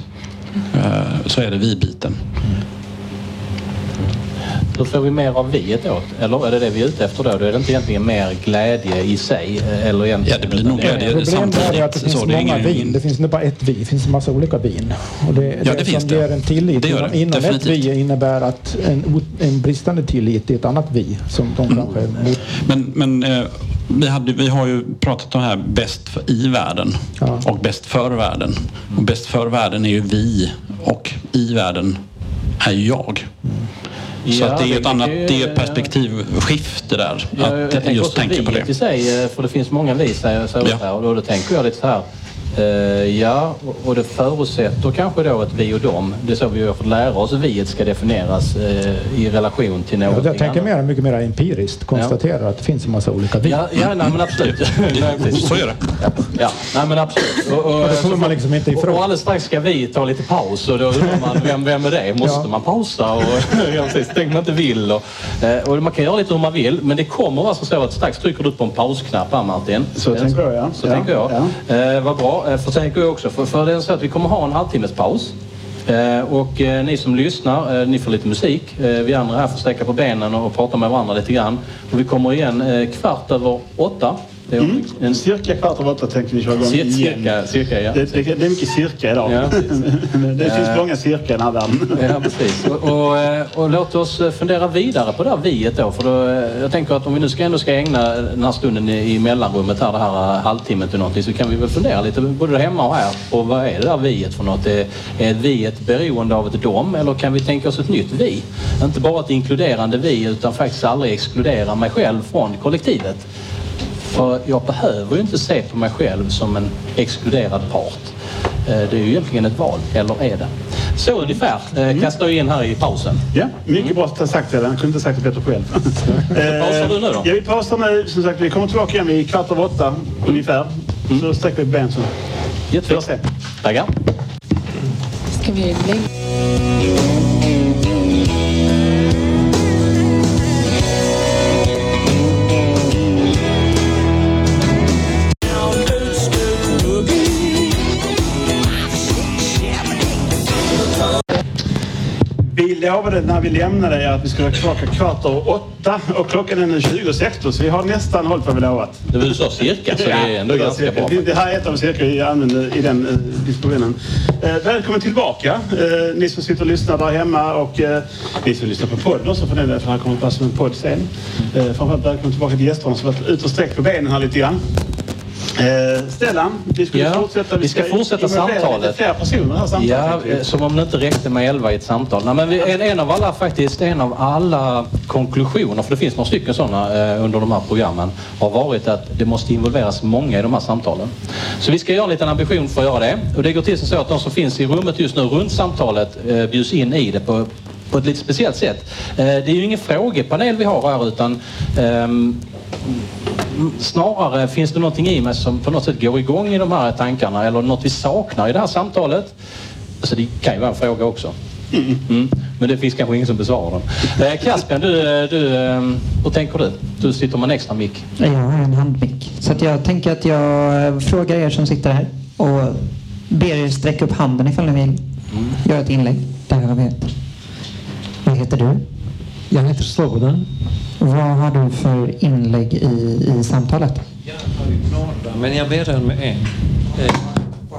Eh, så är det vi-biten. Hur får vi mer av viet då? Eller är det det vi är ute efter då? Då är det inte egentligen mer glädje i sig? eh, Eller egentligen, ja, det blir nog glädje Problemet är att det finns många vin. Det finns inte bara ett vi, det finns en massa olika vin. Och det, Ja, det, det finns som det. ger en tillit Det gör det, inom ett definitivt. vi innebär att en, en bristande tillit är ett annat vi som de Mm. kanske. Men, men eh, vi, hade, vi har ju pratat om det här bäst för, i världen och bäst för världen. Och bäst för världen är ju vi och i världen är ju jag. Så Ja, det är det ett annat det är ett perspektivskifte där. Ja, jag att tänker just tänka på viet i det. sig, eh, för det finns många vi säger så Ja. här, och då, då tänker jag lite så här. Eh, ja, och- det förutsätter kanske då ett vi och dem. Det är så vi har fått lära oss att viet ska definieras eh, i relation till Ja, någonting jag tänker mer, mycket mer empiriskt. Konstaterar att det finns en massa olika vi. Ja, ja nej, men absolut. Nej. Så är det. Ja, nej men absolut. Och, och, det kommer man liksom inte ifrån. Och, och alldeles strax ska vi ta lite paus och då undrar man vem, vem är det? Måste Ja. man pausa? Och, ja, precis, tänk man inte vill. Och, eh, och man kan göra lite hur man vill men det kommer vara så att strax trycker du på en pausknapp här Martin. Så tänker jag, ja. Så Ja, tänker jag. ja. Eh, vad bra. Eh, för tänker jag också. För, för det är så att vi kommer ha en halvtimmes paus. Eh, och eh, ni som lyssnar, eh, ni får lite musik. Eh, vi andra här får sträcka på benen och, och prata med varandra lite grann. Och vi kommer igen eh, kvart över åtta. Mm. en Cirka kvart över åtta tänkte vi köra igång Cir- igen. cirka, cirka ja. Det, det, det är mycket cirka idag. Ja, det finns Eh. många cirka i den här världen. Ja, precis. Och, och, eh, och låt oss eh, fundera vidare på det här viet då. För då, jag tänker att om vi nu ska ändå ska ägna den här stunden i, i mellanrummet här, det här halvtimmen till någonting, så kan vi väl fundera lite både hemma och här på vad är det där viet för något? Är, är vi ett beroende av ett dom eller kan vi tänka oss ett nytt vi? Inte bara ett inkluderande vi utan faktiskt aldrig exkludera mig själv från kollektivet. För jag behöver ju inte se på mig själv som en exkluderad part. Eh, Det är ju egentligen ett val, eller är det? Så ungefär eh, kastar jag in här i pausen. Ja, mycket bra att ha sagt det. Jag kunde inte sagt det bättre själv. Pausar du nu då? Ja, vi pausar nu. Som sagt, vi kommer tillbaka igen vid kvart över åtta ungefär. Så sträcker vi benen så. Jättefint. se. Tackar. Ska vi lägga... Vi lovade när vi lämnade er att vi skulle vara tillbaka kvart över åtta och klockan är nu 20.16 så vi har nästan hållit vad vi lovat. Det var du sa cirka, så det är ändå var ganska bra. Det, här är ett av cirka vi använder i den uh, diskussionen. Eh, välkommen tillbaka, eh, ni som sitter och lyssnar där hemma och eh, ni som lyssnar på podden också för den delen, för det här kommer att vara som en podd sen. Eh, framförallt välkommen tillbaka till gästerna som varit ute och sträckt på benen här lite grann. Eh, Stellan, vi ska Ja, fortsätta. vi ska fortsätta involvera samtalet. Fler personer här samtalet. Ja, eh, som om det inte räckte med 11 i ett samtal. Nej, men vi, en, en av alla faktiskt, en av alla konklusioner, för det finns några stycken sådana eh, under de här programmen, har varit att det måste involveras många i de här samtalen. Så vi ska göra en liten ambition för att göra det. Och det går till så att de som finns i rummet just nu runt samtalet eh, bjuds in i det på på ett lite speciellt sätt. Eh, Det är ju ingen frågepanel vi har här utan ehm, Snarare finns det någonting i mig som på något sätt går igång i de här tankarna eller något vi saknar i det här samtalet. Alltså det kan ju vara en fråga också. Mm. Men det finns kanske ingen som besvarar den. Eh, Caspian, du, du, eh, hur tänker du? Du sitter med en extra mick. Jag har en handmick. Så att jag tänker att jag eh, frågar er som sitter här och ber er sträcka upp handen ifall ni vill göra ett inlägg. Där har vi ett. Vad heter du? Jag heter Slobodan. Vad har du för inlägg i, i samtalet? Men jag ber om en. Eh,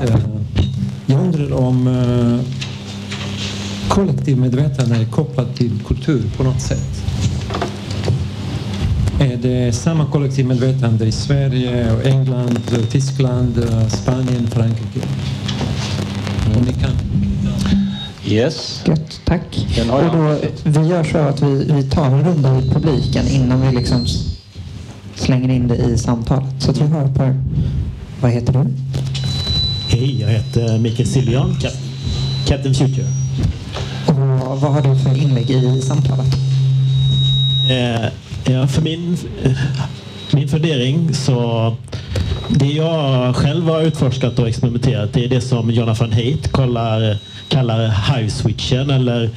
eh, Jag undrar om eh, kollektiv medvetande är kopplat till kultur på något sätt. Är det samma kollektiv medvetande i Sverige, och England, Tyskland, Spanien, Frankrike? Om ni kan. Yes. Gött, tack. Och då, vi gör så att vi, vi tar en runda i publiken innan vi liksom slänger in det i samtalet. Så att vi hör på er. Vad heter du? Hej, jag heter Mikael Siljan, Cap- Captain Future. Och vad har du för inlägg i samtalet? Eh, ja, för min, min fundering så det jag själv har utforskat och experimenterat det är det som Jonathan Haidt kallar, kallar hive switchen eller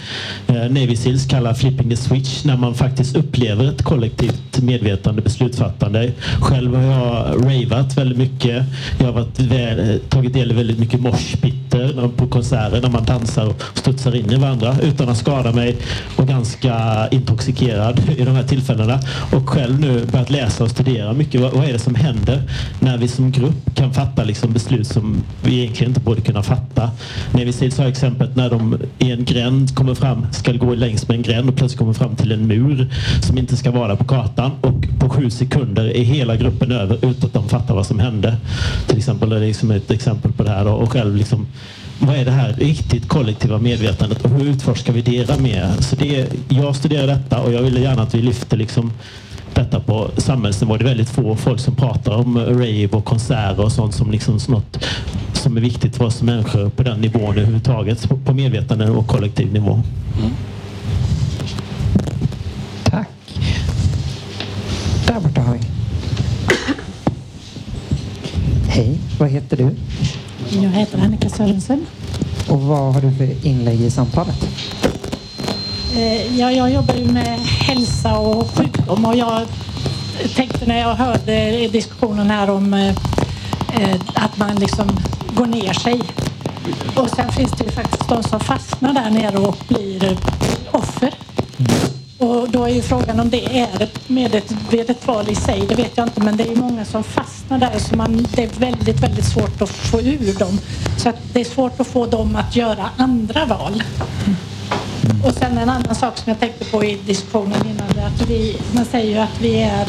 eh, Navy Seals kallar flipping the switch när man faktiskt upplever ett kollektivt medvetande beslutsfattande. Själv har jag ravat väldigt mycket. Jag har varit väl, tagit del i väldigt mycket moshpitter på konserter när man dansar och studsar in i varandra utan att skada mig och ganska intoxikerad i de här tillfällena. Och själv nu börjat läsa och studera mycket. Vad, vad är det som händer när vi som grupp kan fatta liksom beslut som vi egentligen inte borde kunna fatta? När vi ser så här exemplet när de i en gränd kommer fram, ska gå längs med en gränd och plötsligt kommer fram till en mur som inte ska vara på kartan och på sju sekunder är hela gruppen över utan att de fattar vad som hände. Till exempel är det liksom ett exempel på det här då. och själv liksom vad är det här riktigt kollektiva medvetandet och hur utforskar vi det mer? Så det, jag studerar detta och jag vill gärna att vi lyfter liksom detta på samhällsnivå. Det är väldigt få folk som pratar om rave och konserter och sånt som liksom något som är viktigt för oss människor på den nivån överhuvudtaget. På, på medvetande och kollektiv nivå. Tack. Där borta har vi. Hej, vad heter du? Jag heter Annika Sörensen. Och vad har du för inlägg i samtalet? Eh, ja, jag jobbar ju med hälsa och sjukdom och jag tänkte när jag hörde diskussionen här om eh, eh, att man liksom går ner sig. Och sen finns det ju faktiskt de som fastnar där nere och blir offer. Och då är ju frågan om det är ett medvetet val i sig, det vet jag inte. Men det är ju många som fastnar där så man, det är väldigt, väldigt svårt att få ur dem. Så att det är svårt att få dem att göra andra val. Och sen en annan sak som jag tänkte på i diskussionen innan, det är att vi, man säger ju att vi är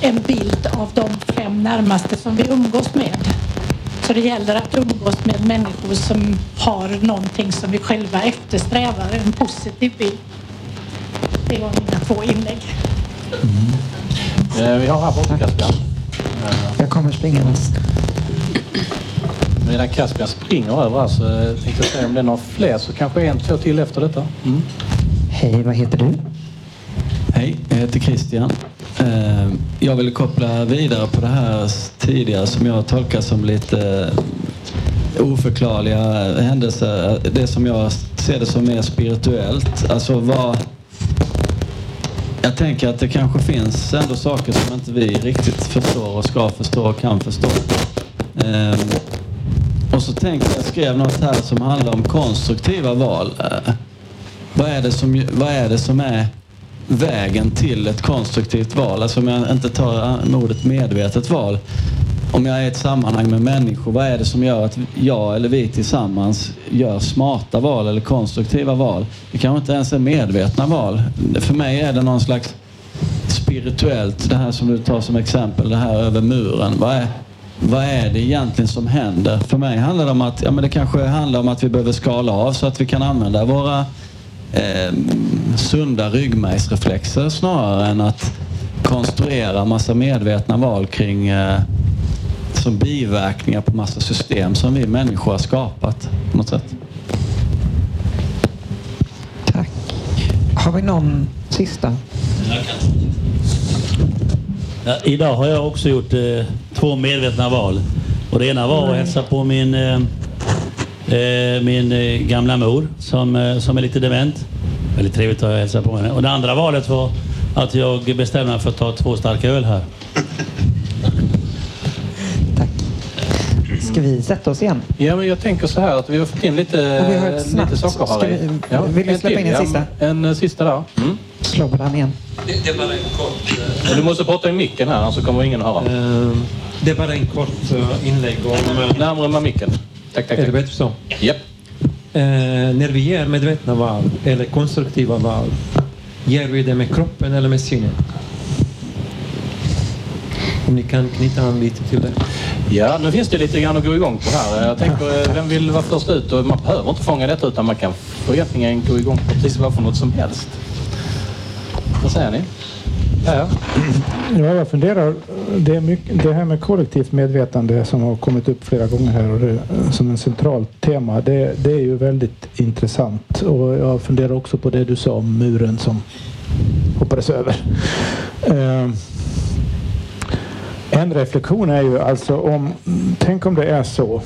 en bild av de fem närmaste som vi umgås med. Så det gäller att umgås med människor som har någonting som vi själva eftersträvar, en positiv bild. Det var mina två inlägg. Eh, Vi har här borta Caspian. Jag kommer springandes. Medan Caspian springer över här så eh, tänkte jag se om det är några fler så kanske en, två till efter detta. Mm. Hej, vad heter du? Hej, jag heter Christian. Eh, Jag vill koppla vidare på det här tidigare som jag tolkar som lite eh, oförklarliga händelser. Det som jag ser det som mer spirituellt. Alltså vad... Jag tänker att det kanske finns ändå saker som inte vi riktigt förstår och ska förstå och kan förstå. Och så tänkte jag, jag skrev något här som handlar om konstruktiva val. Eh, vad är det som, vad är, det som är vägen till ett konstruktivt val? Alltså om jag inte tar ordet medvetet val. Om jag är i ett sammanhang med människor, vad är det som gör att jag eller vi tillsammans gör smarta val eller konstruktiva val? Det kanske inte ens är medvetna val. För mig är det någon slags spirituellt, det här som du tar som exempel, det här över muren. Vad är, vad är det egentligen som händer? För mig handlar det om att, ja men det kanske handlar om att vi behöver skala av så att vi kan använda våra eh, sunda ryggmärgsreflexer snarare än att konstruera massa medvetna val kring eh, som biverkningar på massa system som vi människor har skapat på något sätt. Har vi någon sista? Ja, idag har jag också gjort eh, två medvetna val. Och det ena var att hälsa på min, eh, eh, min eh, gamla mor som, eh, som är lite dement. Väldigt trevligt att hälsa på henne. Och det andra valet var att jag bestämde mig för att ta två starka öl här. Ska vi sätta oss igen? Ja, men jag tänker så här att vi har fått in lite, Och vi har lite saker Ska vi- Ja, vill du släppa in en sista? Ja, en eh, sista där. Mm. Slå på den igen. Det, det är bara en kort... Och du måste prata i micken här, annars kommer ingen att höra. eh, det är bara en kort eh, inlägg om... eh, Närmare med micken. Tack, tack, Är det tack. bättre så? Eh, när vi gör medvetna val, eller konstruktiva val, gör vi det med kroppen eller med sinnet? Om ni kan knyta an lite till det. Ja, nu finns det lite grann att gå igång på här. Jag tänker, vem vill vara först ut? Och man behöver inte fånga detta utan man kan egentligen gå igång på precis vad för något som helst. Vad säger ni? Ja. Ja, jag funderar. Det, är mycket, det här med kollektivt medvetande som har kommit upp flera gånger här och det, som en centralt tema. Det, det är ju väldigt intressant. Och jag funderar också på det du sa om muren som hoppades över. Eh, en reflektion är ju alltså om, tänk om det är så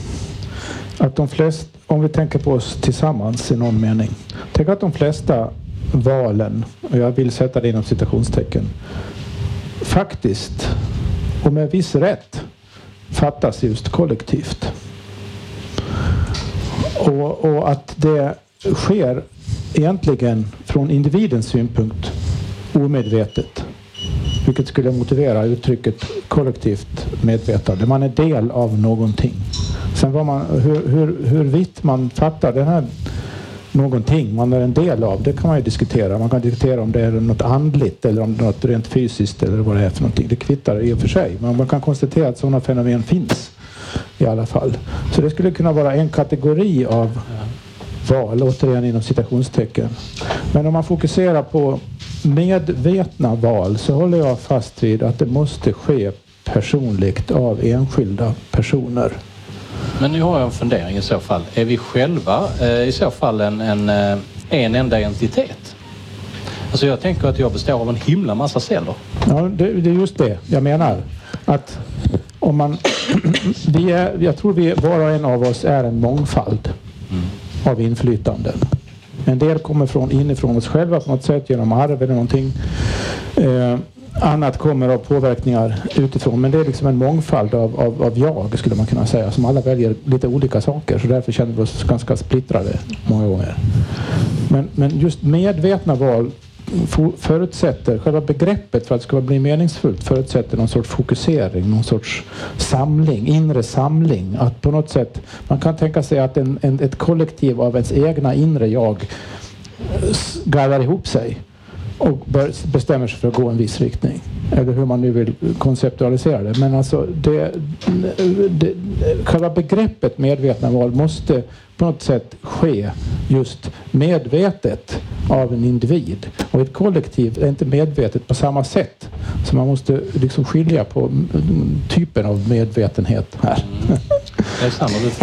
att de flesta, om vi tänker på oss tillsammans i någon mening. Tänk att de flesta valen, och jag vill sätta det inom citationstecken, faktiskt och med viss rätt fattas just kollektivt. Och, och att det sker egentligen från individens synpunkt omedvetet. Vilket skulle motivera uttrycket kollektivt medvetande. Man är del av någonting. Sen man, hur, hur, hur vitt man fattar den här någonting man är en del av, det kan man ju diskutera. Man kan diskutera om det är något andligt eller om det är något rent fysiskt eller vad det är för någonting. Det kvittar i och för sig. Men man kan konstatera att sådana fenomen finns i alla fall. Så det skulle kunna vara en kategori av val, återigen inom citationstecken. Men om man fokuserar på medvetna val så håller jag fast vid att det måste ske personligt av enskilda personer. Men nu har jag en fundering i så fall. Är vi själva eh, i så fall en, en, eh, en enda entitet? Alltså jag tänker att jag består av en himla massa celler. Ja, det, det är just det jag menar. Att om man, vi är, jag tror vi var och en av oss är en mångfald av inflytanden. En del kommer från inifrån oss själva på något sätt genom arv eller någonting. Eh, annat kommer av påverkningar utifrån. Men det är liksom en mångfald av, av, av jag skulle man kunna säga. Som alla väljer lite olika saker. Så därför känner vi oss ganska splittrade många gånger. Men, men just medvetna val förutsätter, själva begreppet för att det ska bli meningsfullt förutsätter någon sorts fokusering, någon sorts samling, inre samling. Att på något sätt, man kan tänka sig att en, en, ett kollektiv av ens egna inre jag garvar ihop sig och bör, bestämmer sig för att gå en viss riktning. Eller hur man nu vill konceptualisera det. Men alltså det, det, själva begreppet medvetna val måste på något sätt ske just medvetet av en individ. Och ett kollektiv är inte medvetet på samma sätt. Så man måste liksom skilja på typen av medvetenhet här. Mm.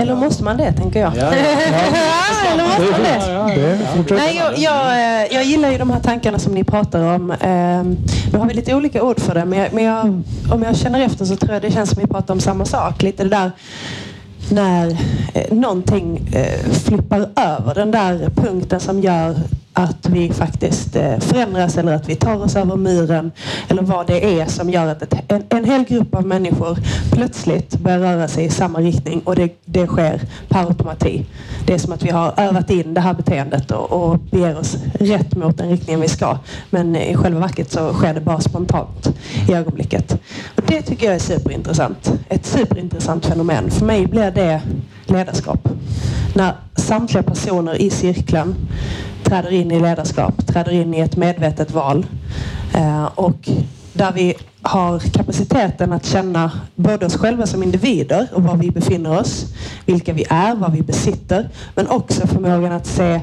Eller måste man det, tänker jag? Ja, ja. Eller måste man det? Det fortsätter. Nej, jag, jag, jag gillar ju de här tankarna som ni pratar om. Ehm, Nu har vi lite olika ord för det, men, jag, men jag, om jag känner efter så tror jag det känns som vi pratar om samma sak. Lite det där när eh, någonting eh, flippar över den där punkten som gör att vi faktiskt eh, förändras eller att vi tar oss över muren eller vad det är som gör att ett, en, en hel grupp av människor plötsligt börjar röra sig i samma riktning och det, det sker per automatik. Det är som att vi har övat in det här beteendet och, och beger oss rätt mot den riktningen vi ska. Men i själva verket så sker det bara spontant i ögonblicket. Och det tycker jag är superintressant. Ett superintressant fenomen. För mig blir det ledarskap. När samtliga personer i cirkeln träder in i ledarskap, träder in i ett medvetet val. Eh, och där vi har kapaciteten att känna både oss själva som individer och var vi befinner oss, vilka vi är, vad vi besitter, men också förmågan att se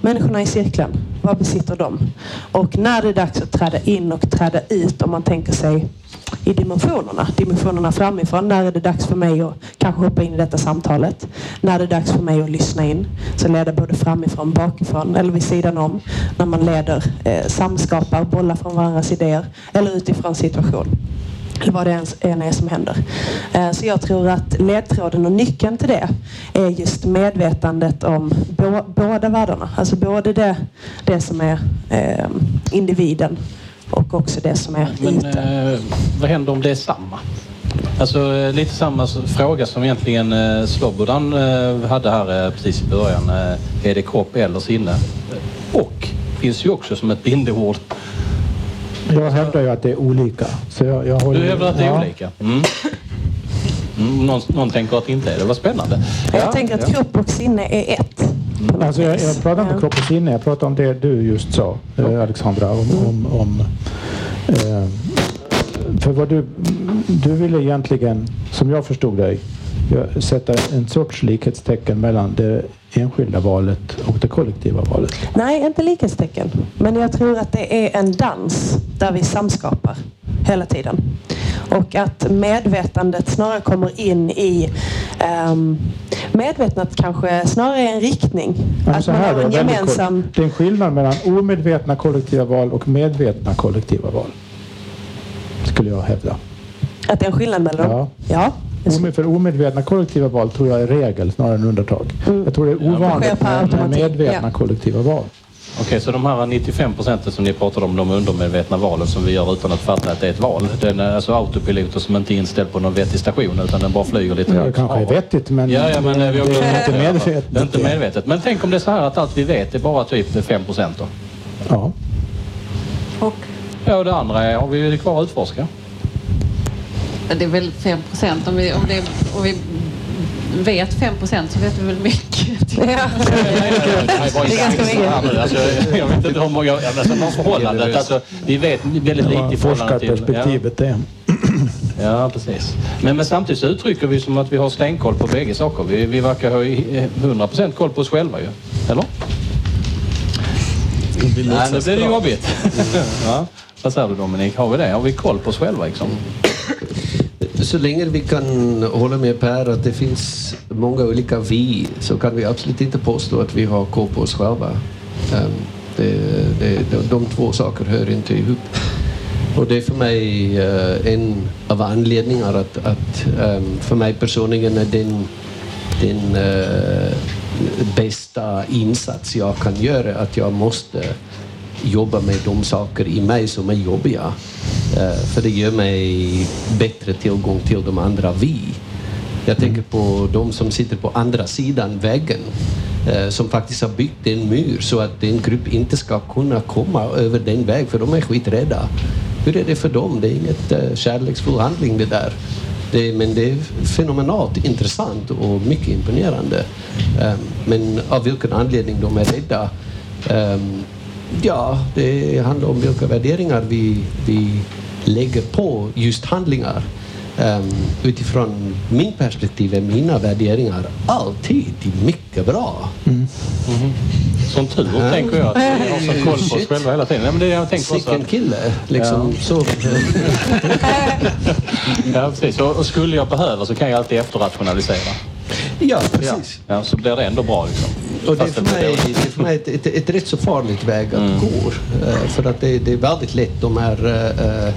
människorna i cirkeln. Vad besitter de? Och när det är dags att träda in och träda ut, om man tänker sig i dimensionerna, dimensionerna framifrån. När är det dags för mig att kanske hoppa in i detta samtalet? När är det dags för mig att lyssna in? Så leder både framifrån, bakifrån eller vid sidan om. När man leder, eh, samskapar, bollar från varandras idéer eller utifrån situation. Eller vad det än är som händer. Eh, Så jag tror att ledtråden och nyckeln till det är just medvetandet om båda världarna. Alltså både det, det som är eh, individen och också det som är Men ytan. eh, vad händer om det är samma? Alltså eh, lite samma fråga som egentligen eh, Slobodan eh, hade här eh, precis i början. Eh, är det kropp eller sinne? Och finns ju också som ett bindeord. Jag hävdar ju att det är olika. Så jag, jag håller, Du hävdar att det är ja. olika? Mm. Mm, någon, någon tänker att det inte är det. Vad spännande. Jag tänker att kropp och sinne är ett. Alltså jag, jag pratar inte om kropp och sinne, jag pratar om det du just sa, eh, Alexandra. Om, om, om, eh, för vad du, du ville egentligen, som jag förstod dig, sätta en sorts likhetstecken mellan det enskilda valet och det kollektiva valet. Nej, inte likhetstecken. Men jag tror att det är en dans där vi samskapar hela tiden. Och att medvetandet snarare kommer in i... Um, medvetandet kanske snarare är en riktning. Men att man har en gemensam... Det är en skillnad mellan omedvetna kollektiva val och medvetna kollektiva val. Skulle jag hävda. Att det är en skillnad mellan dem? Ja. Ja. För omedvetna kollektiva val tror jag är regel snarare än undantag. Jag tror det är ovanligt med, medvetna ja. kollektiva val. Okej, så de här 95 procenten som ni pratade om, de undermedvetna valen som vi gör utan att fatta att det är ett val. Den är alltså autopiloter som inte är inställd på någon vettig station utan den bara flyger lite Ja, det högt. kanske är vettigt men, Ja, ja, men eh, vi har det är inte det. medvetet. Det är inte medvetet. Men tänk om det är så här att allt vi vet är bara typ 5 procent då? Ja. Och? Ja, och det andra är, har vi kvar att utforska. Det är väl 5 procent. Om vi, om, det, om vi vet 5 procent så vet vi väl mycket. Ja. Det är ganska mycket. Alltså, jag vet inte hur många... Alltså, någon förhållandet. Alltså, vi vet väldigt lite i förhållande till... forskarperspektivet det. Ja, precis. Men, men samtidigt så uttrycker vi som att vi har stenkoll på bägge saker. Vi, vi verkar ha i- 100% koll på oss själva ju. Eller? Nej, nu blir det jobbigt. ja. Vad säger du Dominik? Har vi det? Har vi koll på oss själva liksom? Så länge vi kan hålla med Per att det finns många olika vi så kan vi absolut inte påstå att vi har koll på oss själva. Ehm, det, det, de, de två saker hör inte ihop. Och det är för mig eh, en av anledningarna att, att ehm, för mig personligen är den, den eh, bästa insats jag kan göra att jag måste jobba med de saker i mig som är jobbiga. Eh, för det ger mig bättre tillgång till de andra vi. Jag tänker på de som sitter på andra sidan väggen eh, som faktiskt har byggt en mur så att en grupp inte ska kunna komma över den väg för de är skiträdda. Hur är det för dem? Det är inget eh, kärleksfull handling det där. Det, men det är fenomenalt intressant och mycket imponerande. Men av vilken anledning de är rädda eh, Ja, det handlar om vilka värderingar vi, vi lägger på just handlingar. Um, utifrån min perspektiv är mina värderingar alltid mycket bra. Som tur tänker jag att vi har så koll på oss själva hela tiden. Nej, men det jag tänker också. Sicken kille, liksom. Så. Ja, precis. Och, och skulle jag behöva så kan jag alltid efterrationalisera. Ja, precis. Ja, så blir det ändå bra liksom. Och det är för mig, det är för mig ett, ett, ett rätt så farligt väg att gå. Eh, för att det, det är väldigt lätt de här eh,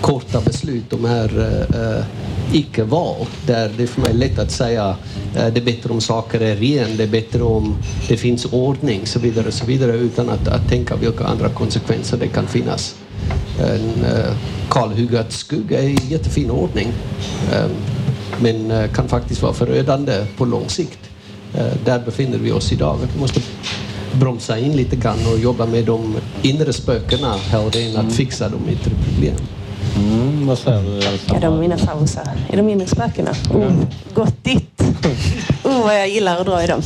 korta beslut, de här eh, icke-val. Där det är för mig lätt att säga eh, det är bättre om saker är ren, det är bättre om det finns ordning så vidare, så vidare utan att, att tänka vilka andra konsekvenser det kan finnas. En eh, kalhugad skugg är i jättefin ordning. Men kan faktiskt vara förödande på lång sikt. Eh, Där befinner vi oss idag. Att vi måste bromsa in lite grann och jobba med de inre spökena hellre än att fixa de yttre problemen. Mm, vad säger du Ja, de är mina favoriter. Är de inre spökena? Oh, gott ditt! Oh, vad jag gillar att dra i dem.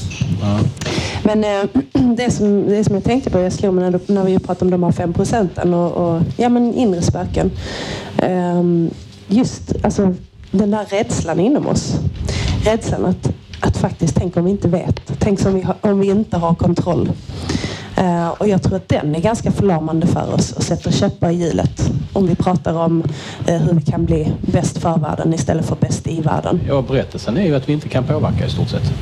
Men eh, det, som, det som jag tänkte på, jag slog mig när, när vi pratade om de här fem procenten och, och ja, men inre spöken. Ehm, just alltså, den där rädslan inom oss. Rädslan att, att faktiskt, tänk om vi inte vet. Tänk om vi, om vi inte har kontroll. Eh, och jag tror att den är ganska förlamande för oss och sätter käppar i hjulet. Om vi pratar om eh, hur vi kan bli bäst för världen istället för bäst i världen. Ja, berättelsen är ju att vi inte kan påverka i stort sett.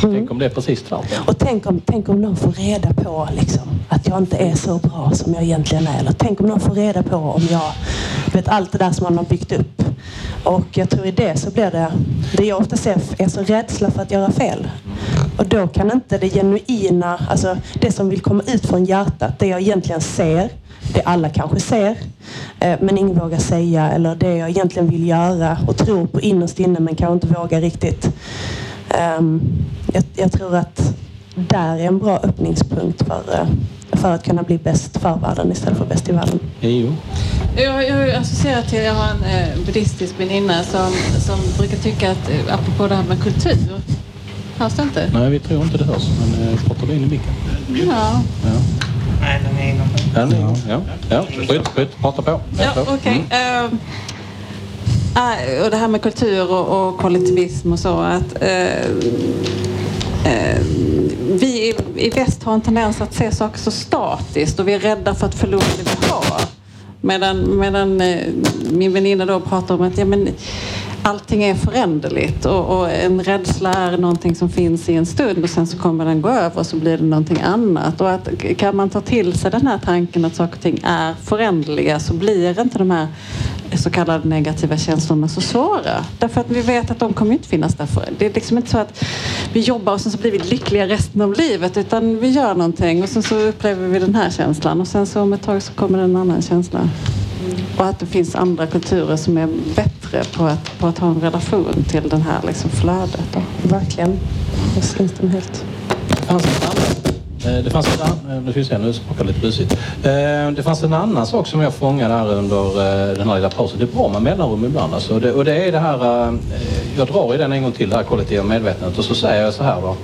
Tänk om det är precis tvärtom. Och tänk om, tänk om någon får reda på liksom, att jag inte är så bra som jag egentligen är. Eller tänk om någon får reda på om jag vet allt det där som man har byggt upp. Och jag tror i det så blir det, det jag ofta ser är så rädsla för att göra fel. Och då kan inte det genuina, alltså det som vill komma ut från hjärtat, det jag egentligen ser, det alla kanske ser, eh, men ingen vågar säga, eller det jag egentligen vill göra och tror på innerst inne men kanske inte vågar riktigt. Ehm, jag, jag tror att där är en bra öppningspunkt för, eh, för att kunna bli bäst för världen istället för bäst i världen. Jo. Jag, jag associerar till, jag har en eh, buddhistisk väninna som, som brukar tycka att, eh, apropå det här med kultur, hörs det inte? Nej, vi tror inte det hörs, men eh, pratar du in i micken? Ja. Ja. Nej, den är igång. Den är igång. Ja. Ja. Skjut, skjut, prata på. Ja, Prata på. okej. Mm. Ehm, äh, och det här med kultur och, och kollektivism och så. Att, vi i, i väst har en tendens att se saker så statiskt och vi är rädda för att förlora det vi har. Medan, medan eh, min väninna då pratar om att ja, men, allting är föränderligt och, och en rädsla är någonting som finns i en stund och sen så kommer den gå över och så blir det någonting annat. Och att kan man ta till sig den här tanken att saker och ting är föränderliga så blir inte de här så kallade negativa känslorna så svåra. Därför att vi vet att de kommer inte finnas där. För. Det är liksom inte så att vi jobbar och sen så blir vi lyckliga resten av livet utan vi gör någonting och sen så upplever vi den här känslan och sen så om ett tag så kommer en annan känsla. Och att det finns andra kulturer som är bättre på att, på att ha en relation till det här liksom flödet. Då. Verkligen. Jag instämmer helt. eh, Eh, det fanns en annan, eh, nu ska vi se, nu smakar lite busigt. Eh, det fanns en annan sak som jag fångade här under den här lilla pausen. Det är bra med mellanrum ibland alltså. det, och det är det här, jag drar i den en gång till, det här kollektiva medvetandet och så säger jag så här då.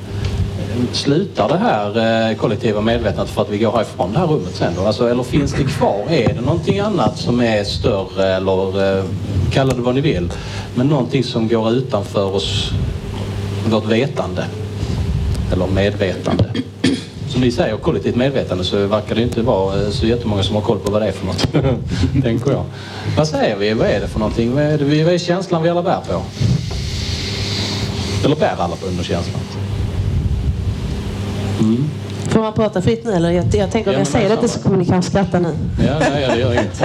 Slutar det här kollektiva medvetandet för att vi går härifrån det här rummet sen då? Alltså, eller finns det kvar? Är det någonting annat som är större eller kalla det vad ni vill. Men någonting som går utanför oss, vårt vetande. Eller medvetande. Som ni säger, kollektivt medvetande så verkar det inte vara eh, så jättemånga som har koll på vad det är för något. Tänker jag. Vad säger vi? Vad är det för någonting? Vad är, det, vad är känslan vi alla bär på? Eller bär alla på under känslan? Mm. Får man prata fritt nu eller? Jag, jag tänker om Ja, jag säger vad detta så kommer ni kanske skratta nu. Ja, nej, det gör inget.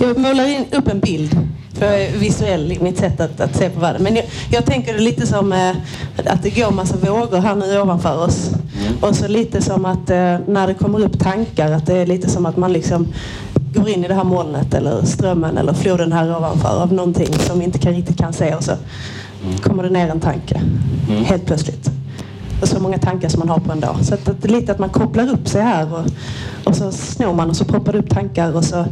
Jag målar in upp en bild. För jag är visuell i mitt sätt att, att se på världen. Men jag, jag tänker lite som eh, att det går massa vågor här nu ovanför oss. Och så lite som att eh, när det kommer upp tankar att det är lite som att man liksom går in i det här molnet eller strömmen eller floden här ovanför av någonting som vi inte kan, riktigt kan se och så kommer det ner en tanke helt plötsligt. Och så många tankar som man har på en dag. Så att, att lite att man kopplar upp sig här och, och så snor man och så poppar det upp tankar och så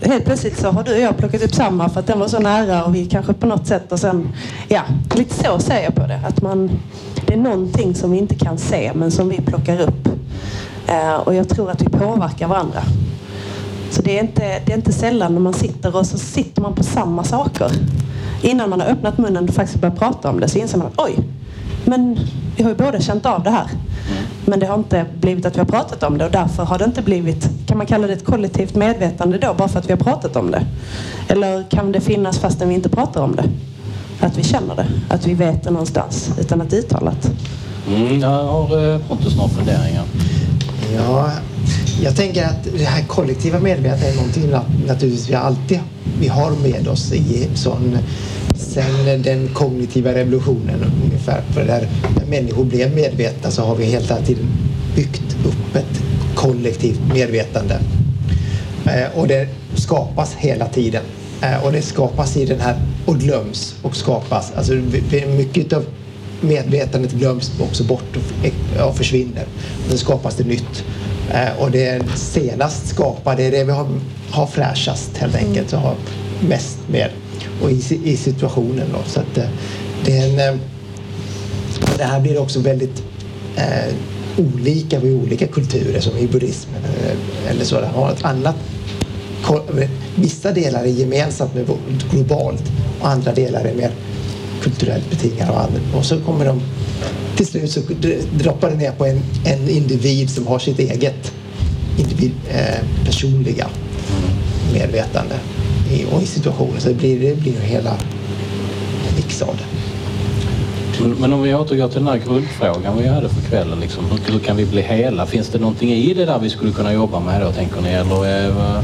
helt plötsligt så har du och jag plockat upp samma för att den var så nära och vi kanske på något sätt och sen, ja, lite så ser jag på det. Att man, det är någonting som vi inte kan se men som vi plockar upp. Eh, och jag tror att vi påverkar varandra. Så det är, inte, det är inte sällan när man sitter och så sitter man på samma saker. Innan man har öppnat munnen och faktiskt börjat prata om det så inser man att oj, men vi har ju båda känt av det här. Men det har inte blivit att vi har pratat om det och därför har det inte blivit, kan man kalla det ett kollektivt medvetande då bara för att vi har pratat om det? Eller kan det finnas fastän vi inte pratar om det? Att vi känner det, att vi vet det någonstans utan att uttalat. Mm, jag har eh, Pontus några funderingar. Ja, jag tänker att det här kollektiva medvetandet är någonting nat- naturligtvis vi alltid vi har med oss i sån sen den kognitiva revolutionen ungefär. För där, människor blev medvetna så har vi hela tiden byggt upp ett kollektivt medvetande. Eh, och det skapas hela tiden. Eh, och det skapas i den här och glöms och skapas. Alltså mycket av medvetandet glöms också bort och, försvinner. Och sen skapas det nytt. Eh, och det senast skapade är det vi har, har fräschast helt enkelt. Och har mest med och i, i situationen. Då. Så att, eh, det, är en, eh, det här blir också väldigt eh, olika vid olika kulturer som i buddhismen eh, eller så. Det har ett annat Vissa delar är gemensamt med globalt och andra delar är mer kulturellt betingade. Och, andra. och så kommer de till slut så droppar det ner på en, en individ som har sitt eget individ, eh, personliga medvetande i, och i situationen. Så det blir, det blir hela mix av det. Men, om vi återgår till den här grundfrågan vi hade för kvällen. Liksom, hur, hur kan vi bli hela? Finns det någonting i det där vi skulle kunna jobba med då, tänker ni? Eller är, vad-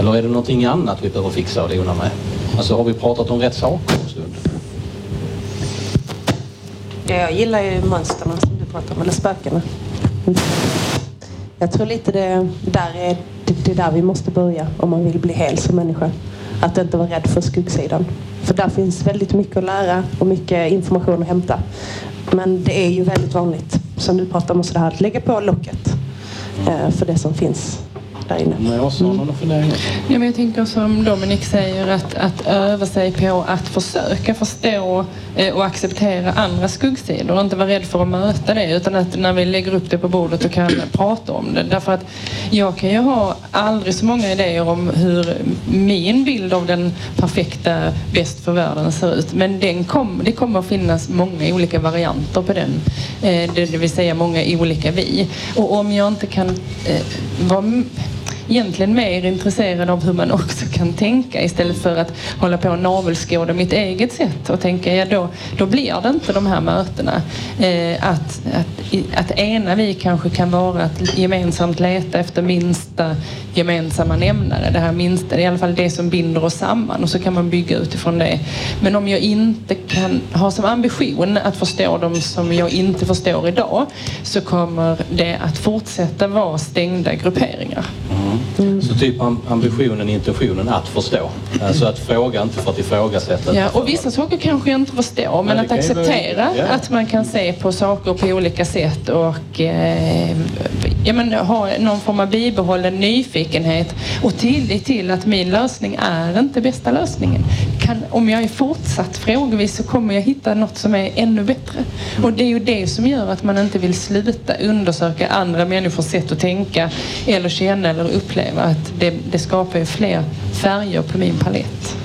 eller är det någonting annat vi behöver fixa och dona med? Alltså har vi pratat om rätt saker en stund? Ja, jag gillar ju mönstren som du pratar om, eller spökena. Jag tror lite det där är det, det är där vi måste börja om man vill bli hel som människa. Att inte vara rädd för skuggsidan. För där finns väldigt mycket att lära och mycket information att hämta. Men det är ju väldigt vanligt, som du pratar om, så här, att lägga på locket eh, för det som finns där inne. Ja, men jag tänker som Dominik säger att, att öva sig på att försöka förstå eh, och acceptera andra skuggsidor och inte vara rädd för att möta det utan att när vi lägger upp det på bordet och kan prata om det. Därför att jag kan ju ha aldrig så många idéer om hur min bild av den perfekta bäst för världen ser ut men den kom, det kommer att finnas många olika varianter på den. Eh, det, vill säga många olika vi. Och om jag inte kan eh, vara egentligen mer intresserad av hur man också kan tänka istället för att hålla på och navelskåda mitt eget sätt och tänka, ja då, då blir det inte de här mötena. Eh, att, att, att ena vi kanske kan vara att gemensamt leta efter minsta gemensamma nämnare. Det här minsta, det är i alla fall det som binder oss samman och så kan man bygga utifrån det. Men om jag inte kan ha som ambition att förstå dem som jag inte förstår idag så kommer det att fortsätta vara stängda grupperingar. Så typ am- ambitionen, intentionen att förstå. Alltså att fråga inte för att ifrågasätta. Ja, och vissa saker kanske jag inte förstår, men det att acceptera ja. att man kan se på saker på olika sätt och eh, ja, men, ha någon form av bibehållen nyfikenhet och tillit till att min lösning är inte bästa lösningen. Kan, om jag är fortsatt frågvis så kommer jag hitta något som är ännu bättre. Och det är ju det som gör att man inte vill sluta undersöka andra människors sätt att tänka eller känna eller uppleva. Att det, det skapar ju fler färger på min palett.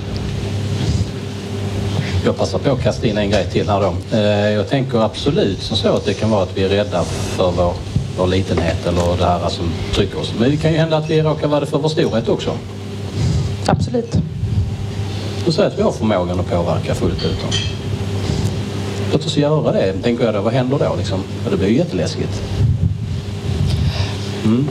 Jag passar på att kasta in en grej till här då. Eh, Jag tänker absolut som så att det kan vara att vi är rädda för vår, vår litenhet eller det här som trycker oss. Men det kan ju hända att vi råkar vara det för vår storhet också. Absolut. Då säger att vi har förmågan att påverka fullt ut. då. Låt oss göra det, tänker jag då. Vad händer då liksom? Ja, det blir ju jätteläskigt. Mm.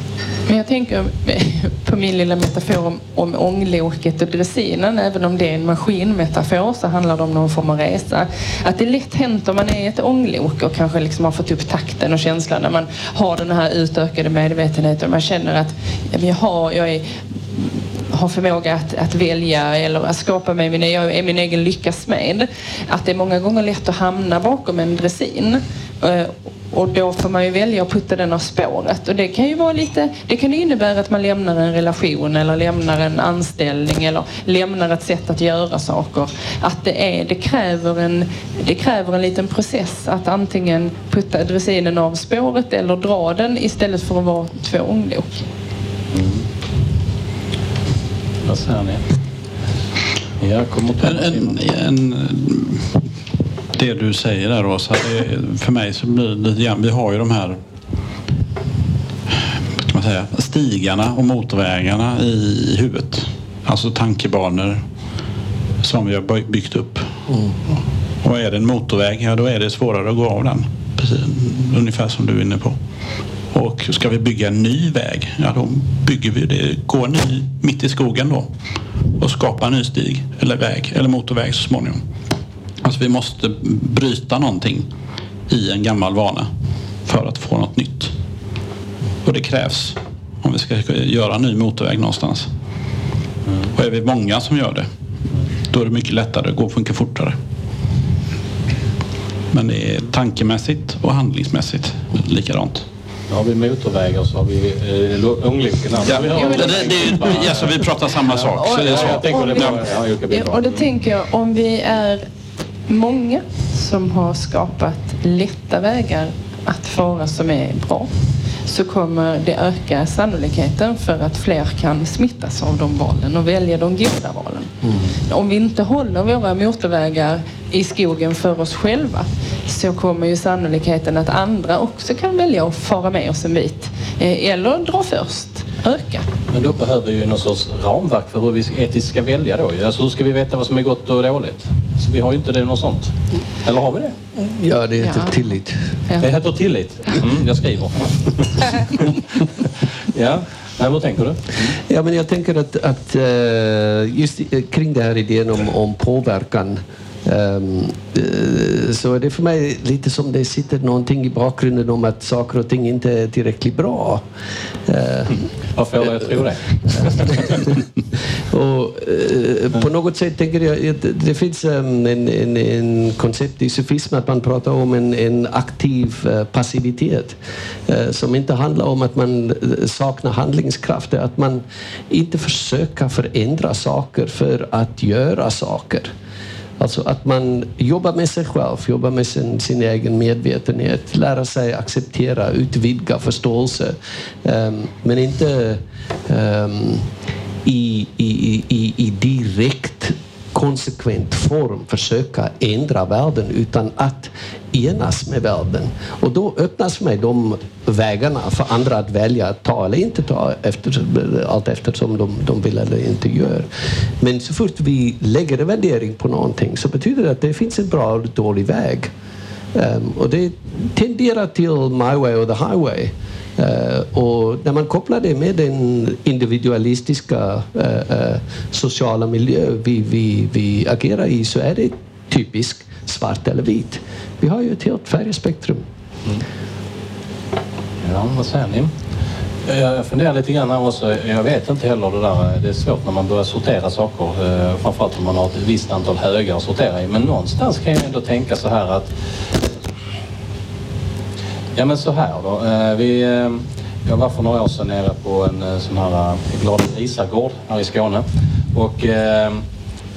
Men jag tänker på min lilla metafor om, om ångloket och dressinen. Även om det är en maskinmetafor så handlar det om någon form av resa. Att det är lätt hänt om man är ett ånglok och kanske liksom har fått upp takten och känslan när man har den här utökade medvetenheten. Man känner att jag, har, jag är har förmåga att, att välja eller att skapa mig min, jag är min egen lyckas med. Att det är många gånger lätt att hamna bakom en dressin. Eh, och då får man ju välja att putta den av spåret. Och det kan ju vara lite, det kan innebära att man lämnar en relation eller lämnar en anställning eller lämnar ett sätt att göra saker. Att det, är, det, kräver en, det kräver en liten process att antingen putta dressinen av spåret eller dra den istället för att vara två ånglok. Vad säger ni? Jag kommer på En, en, en, det du säger där Åsa, för mig så blir det lite grann, vi har ju de här kan man säga, stigarna och motorvägarna i huvudet. Alltså tankebanor som vi har by- byggt upp. Och är det en motorväg, ja då är det svårare att gå av den. Precis, ungefär som du är inne på. Och ska vi bygga en ny väg, ja då bygger vi det, går ny mitt i skogen då och skapar en ny stig eller väg eller motorväg så småningom. Alltså vi måste bryta någonting i en gammal vana för att få något nytt. Och det krävs om vi ska göra en ny motorväg någonstans. Och är vi många som gör det, då är det mycket lättare, det går mycket fortare. Men det är tankemässigt och handlingsmässigt likadant. Nu har vi motorvägar så har vi eh, ångloken. Ja, det, det, det, alltså, vi pratar samma sak. Så det är så. Det. Vi- det och då tänker jag om vi är många som har skapat lätta vägar att fara som är bra så kommer det öka sannolikheten för att fler kan smittas av de valen och välja de goda valen. Om vi inte håller våra motorvägar i skogen för oss själva så kommer ju sannolikheten att andra också kan välja att fara med oss en bit eh, eller dra först öka. Men då behöver vi ju någon sorts ramverk för hur vi etiskt ska välja då. Alltså hur ska vi veta vad som är gott och dåligt? Så vi har ju inte det något sånt. Eller har vi det? Ja, det heter Ja. tillit. Det heter tillit. Mm, jag skriver. ja, Nej, vad tänker du? Ja, men jag tänker att, att eh, just i- kring den här idén om, om påverkan. Eh, Ehm, eh, Så det är för mig lite som det sitter någonting i bakgrunden om att saker och ting inte är tillräckligt bra. Eh, Vad får dig att tro det? och, eh, på något sätt tänker jag att det finns um, en, en, en koncept i sufism att man pratar om en, en aktiv eh, passivitet eh, som inte handlar om att man eh, saknar handlingskraft. Det är Att man inte försöker förändra saker för att göra saker. Alltså att man jobbar med sig själv, jobbar med sin, sin egen medvetenhet, lära sig acceptera, utvidga förståelse. Um, men inte um, i, i, i, i direkt konsekvent form försöka ändra världen utan att enas med världen. Och då öppnas för mig de vägarna för andra att välja att ta eller inte ta efter, allt eftersom de, de vill eller inte gör. Men så fort vi lägger en värdering på någonting så betyder det att det finns en bra och dålig väg. Um, och det tenderar till my way or the highway. Uh, och när man kopplar det med den individualistiska uh, uh, sociala miljö vi, vi, vi agerar i så är det typiskt svart eller vit. Vi har ju ett helt färgspektrum. Mm. Ja, vad säger ni? Jag funderar lite grann här också. Jag vet inte heller det där. Det är svårt när man börjar sortera saker. Eh, framförallt om man har ett visst antal högar att sortera i. Men någonstans kan jag ändå tänka så här att... Ja men så här då. Eh, vi, eh, jag var för några år sedan nere på en sån här Glada grisar här i Skåne. Och eh,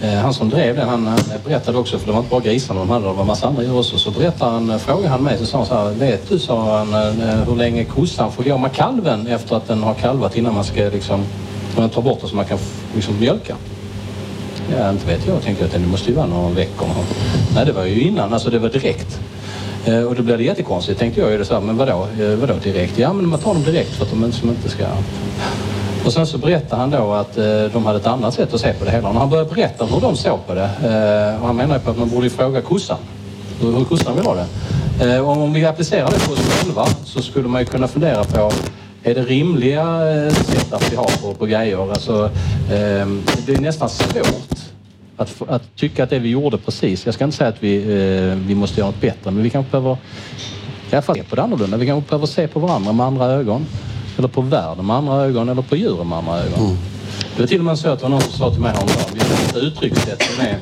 Eh, han som drev det, han, han berättade också, för det var inte bara grisarna de hade, det var en massa andra djur också. Så berättade han, eh, frågade han mig, så sa han så här, vet du, sa han, eh, hur länge kossan får gå med kalven efter att den har kalvat innan man ska liksom, man tar bort den så man kan liksom mjölka? Ja, inte vet jag, tänkte jag, att det måste ju vara några veckor. Nej, det var ju innan, alltså det var direkt. Och då blev det jättekonstigt, tänkte jag ju. Det så här, men vadå, vadå direkt? Ja, men man tar dem direkt för att de inte ska... Och sen så berättade han då att eh, de hade ett annat sätt att se på det hela. Och när han började berätta hur de såg på det, eh, och han menar ju på att man borde fråga kossan hur, hur kossan vill ha det. Eh, och om vi applicerar det på oss själva så skulle man ju kunna fundera på är det rimliga eh, sätt att vi har på, på grejer? Alltså, eh, det är nästan svårt att, att tycka att det vi gjorde precis, jag ska inte säga att vi, eh, vi måste göra något bättre, men vi kanske behöver i alla fall se på det annorlunda. Vi kanske behöver se på varandra med andra ögon. Eller på världen med andra ögon eller på djuren med andra ögon. Det var till och med så att det var någon som sa till mig häromdagen, vi har ett uttryckssätt som är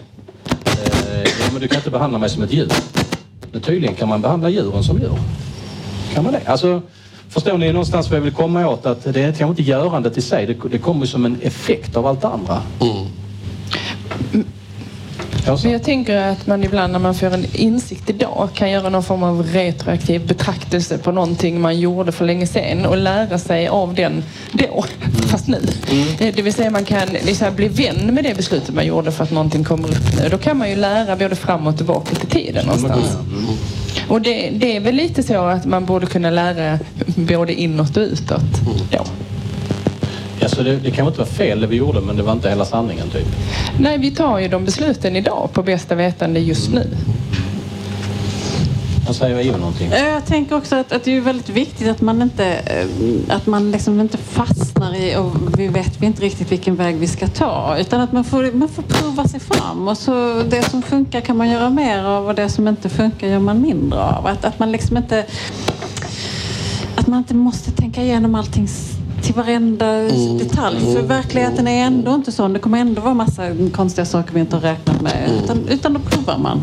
eh, ja, men du kan inte behandla mig som ett djur. Men tydligen kan man behandla djuren som djur. Kan man det? Alltså, förstår ni någonstans vad jag vill komma åt? Att det är kanske inte görandet i sig, det, det kommer som en effekt av allt det andra. Men jag tänker att man ibland när man får en insikt idag kan göra någon form av retroaktiv betraktelse på någonting man gjorde för länge sedan och lära sig av den då, fast nu. Eh, Det vill säga man kan liksom bli vän med det beslutet man gjorde för att någonting kommer upp nu. Då kan man ju lära både fram och tillbaka till tiden någonstans. Och det, det är väl lite så att man borde kunna lära både inåt och utåt. Då. Alltså det, det kan inte vara fel det vi gjorde, men det var inte hela sanningen typ. Nej, vi tar ju de besluten idag på bästa vetande just nu. Vad säger Ivo någonting? Eh, Jag tänker också att, att det är väldigt viktigt att man inte, eh, att man liksom inte fastnar i och vi vet vi inte riktigt vilken väg vi ska ta. Utan att man får, man får prova sig fram. Och så det som funkar kan man göra mer av och det som inte funkar gör man mindre av. Att, att man liksom inte att man inte måste tänka igenom allting till varenda detalj. För verkligheten är ändå inte sån. Det kommer ändå vara massa konstiga saker vi inte har räknat med. Utan, utan då provar man.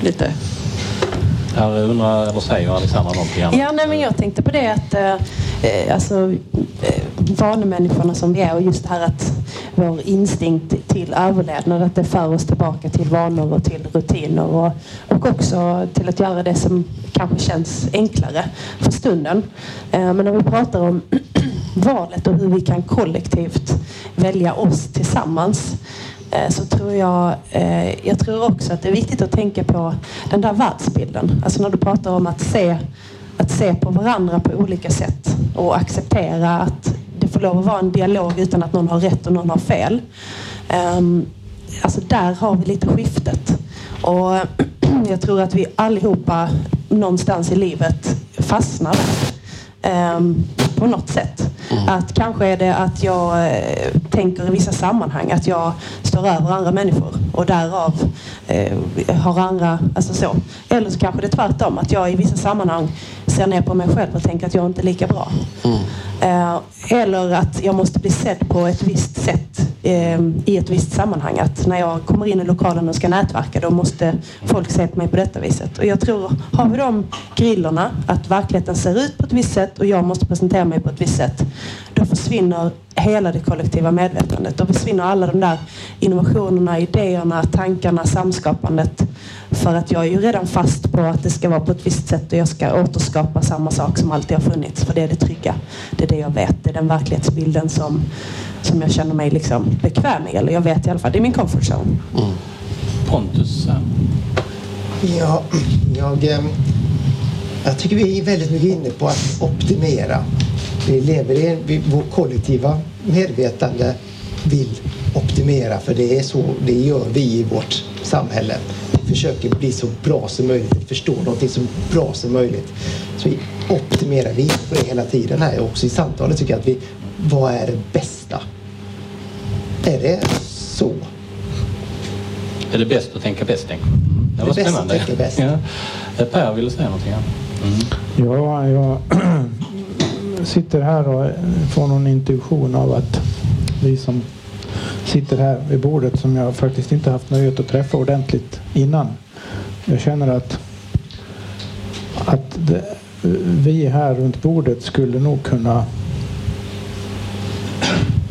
Lite. Här undrar, eller säger Alexandra någonting annat? Ja, nej, men jag tänkte på det att eh, eh, alltså, eh, vanemänniskorna som vi är och just det här att vår instinkt till överlevnad, att det för oss tillbaka till vanor och till rutiner och, och också till att göra det som kanske känns enklare för stunden. Eh, men när vi pratar om valet och hur vi kan kollektivt välja oss tillsammans Eh, så tror jag, eh, jag tror också att det är viktigt att tänka på den där världsbilden. Alltså när du pratar om att se, att se på varandra på olika sätt och acceptera att det får lov att vara en dialog utan att någon har rätt och någon har fel. Ehm, alltså där har vi lite skiftet. Och jag tror att vi allihopa någonstans i livet fastnar där. På något sätt. Att kanske är det att jag eh, tänker i vissa sammanhang att jag står över andra människor och därav eh, har andra, alltså så. Eller så kanske det är tvärtom, att jag i vissa sammanhang ser ner på mig själv och tänker att jag inte är lika bra. Eh, Eh, eller att jag måste bli sedd på ett visst sätt eh, i ett visst sammanhang. Att när jag kommer in i lokalen och ska nätverka då måste folk se på mig på detta viset. Och jag tror, har vi de grillorna, att verkligheten ser ut på ett visst sätt och jag måste presentera mig på ett visst sätt. Då försvinner hela det kollektiva medvetandet. Då försvinner alla de där innovationerna, idéerna, tankarna, samskapandet. För att jag är ju redan fast på att det ska vara på ett visst sätt och jag ska återskapa samma sak som alltid har funnits. För det är det trygga. Det är det jag vet. Det är den verklighetsbilden som, som jag känner mig liksom bekväm i. Eller jag vet i alla fall. Det är min comfort zone. Pontus? ja. Ja, jag, eh, jag tycker vi är väldigt mycket inne på att optimera. Vi lever i vårt kollektiva medvetande vill optimera för det är så det gör vi i vårt samhälle. Försöker bli så bra som möjligt, förstå någonting så bra som möjligt. Så vi optimerar, vi på det hela tiden här också i samtalet tycker jag att vi, vad är det bästa? Är det så? Är det bäst att tänka bäst, tänker Det var Det är bäst att spännande. tänka bäst. Ja. Eh, Per ville säga någonting. Ja. Ja, jag sitter här och får någon intuition av att vi som sitter här vid bordet som jag faktiskt inte haft nöjet att träffa ordentligt innan. Jag känner att, att det, vi här runt bordet skulle nog kunna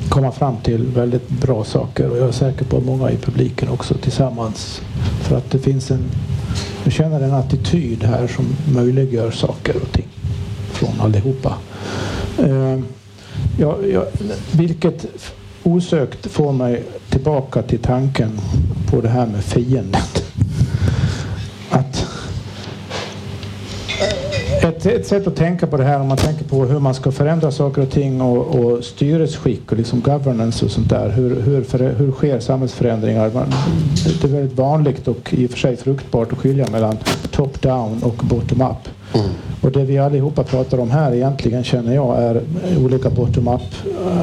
komma fram till väldigt bra saker och jag är säker på att många i publiken också tillsammans. För att det finns en, jag känner en attityd här som möjliggör saker och ting från allihopa. Eh, ja, ja, vilket osökt får mig tillbaka till tanken på det här med fienden. Att ett, ett sätt att tänka på det här om man tänker på hur man ska förändra saker och ting och, och styresskick och liksom governance och sånt där. Hur, hur, för, hur sker samhällsförändringar? Man, det är väldigt vanligt och i och för sig fruktbart att skilja mellan top-down och bottom-up. Och det vi allihopa pratar om här egentligen känner jag är olika bottom-up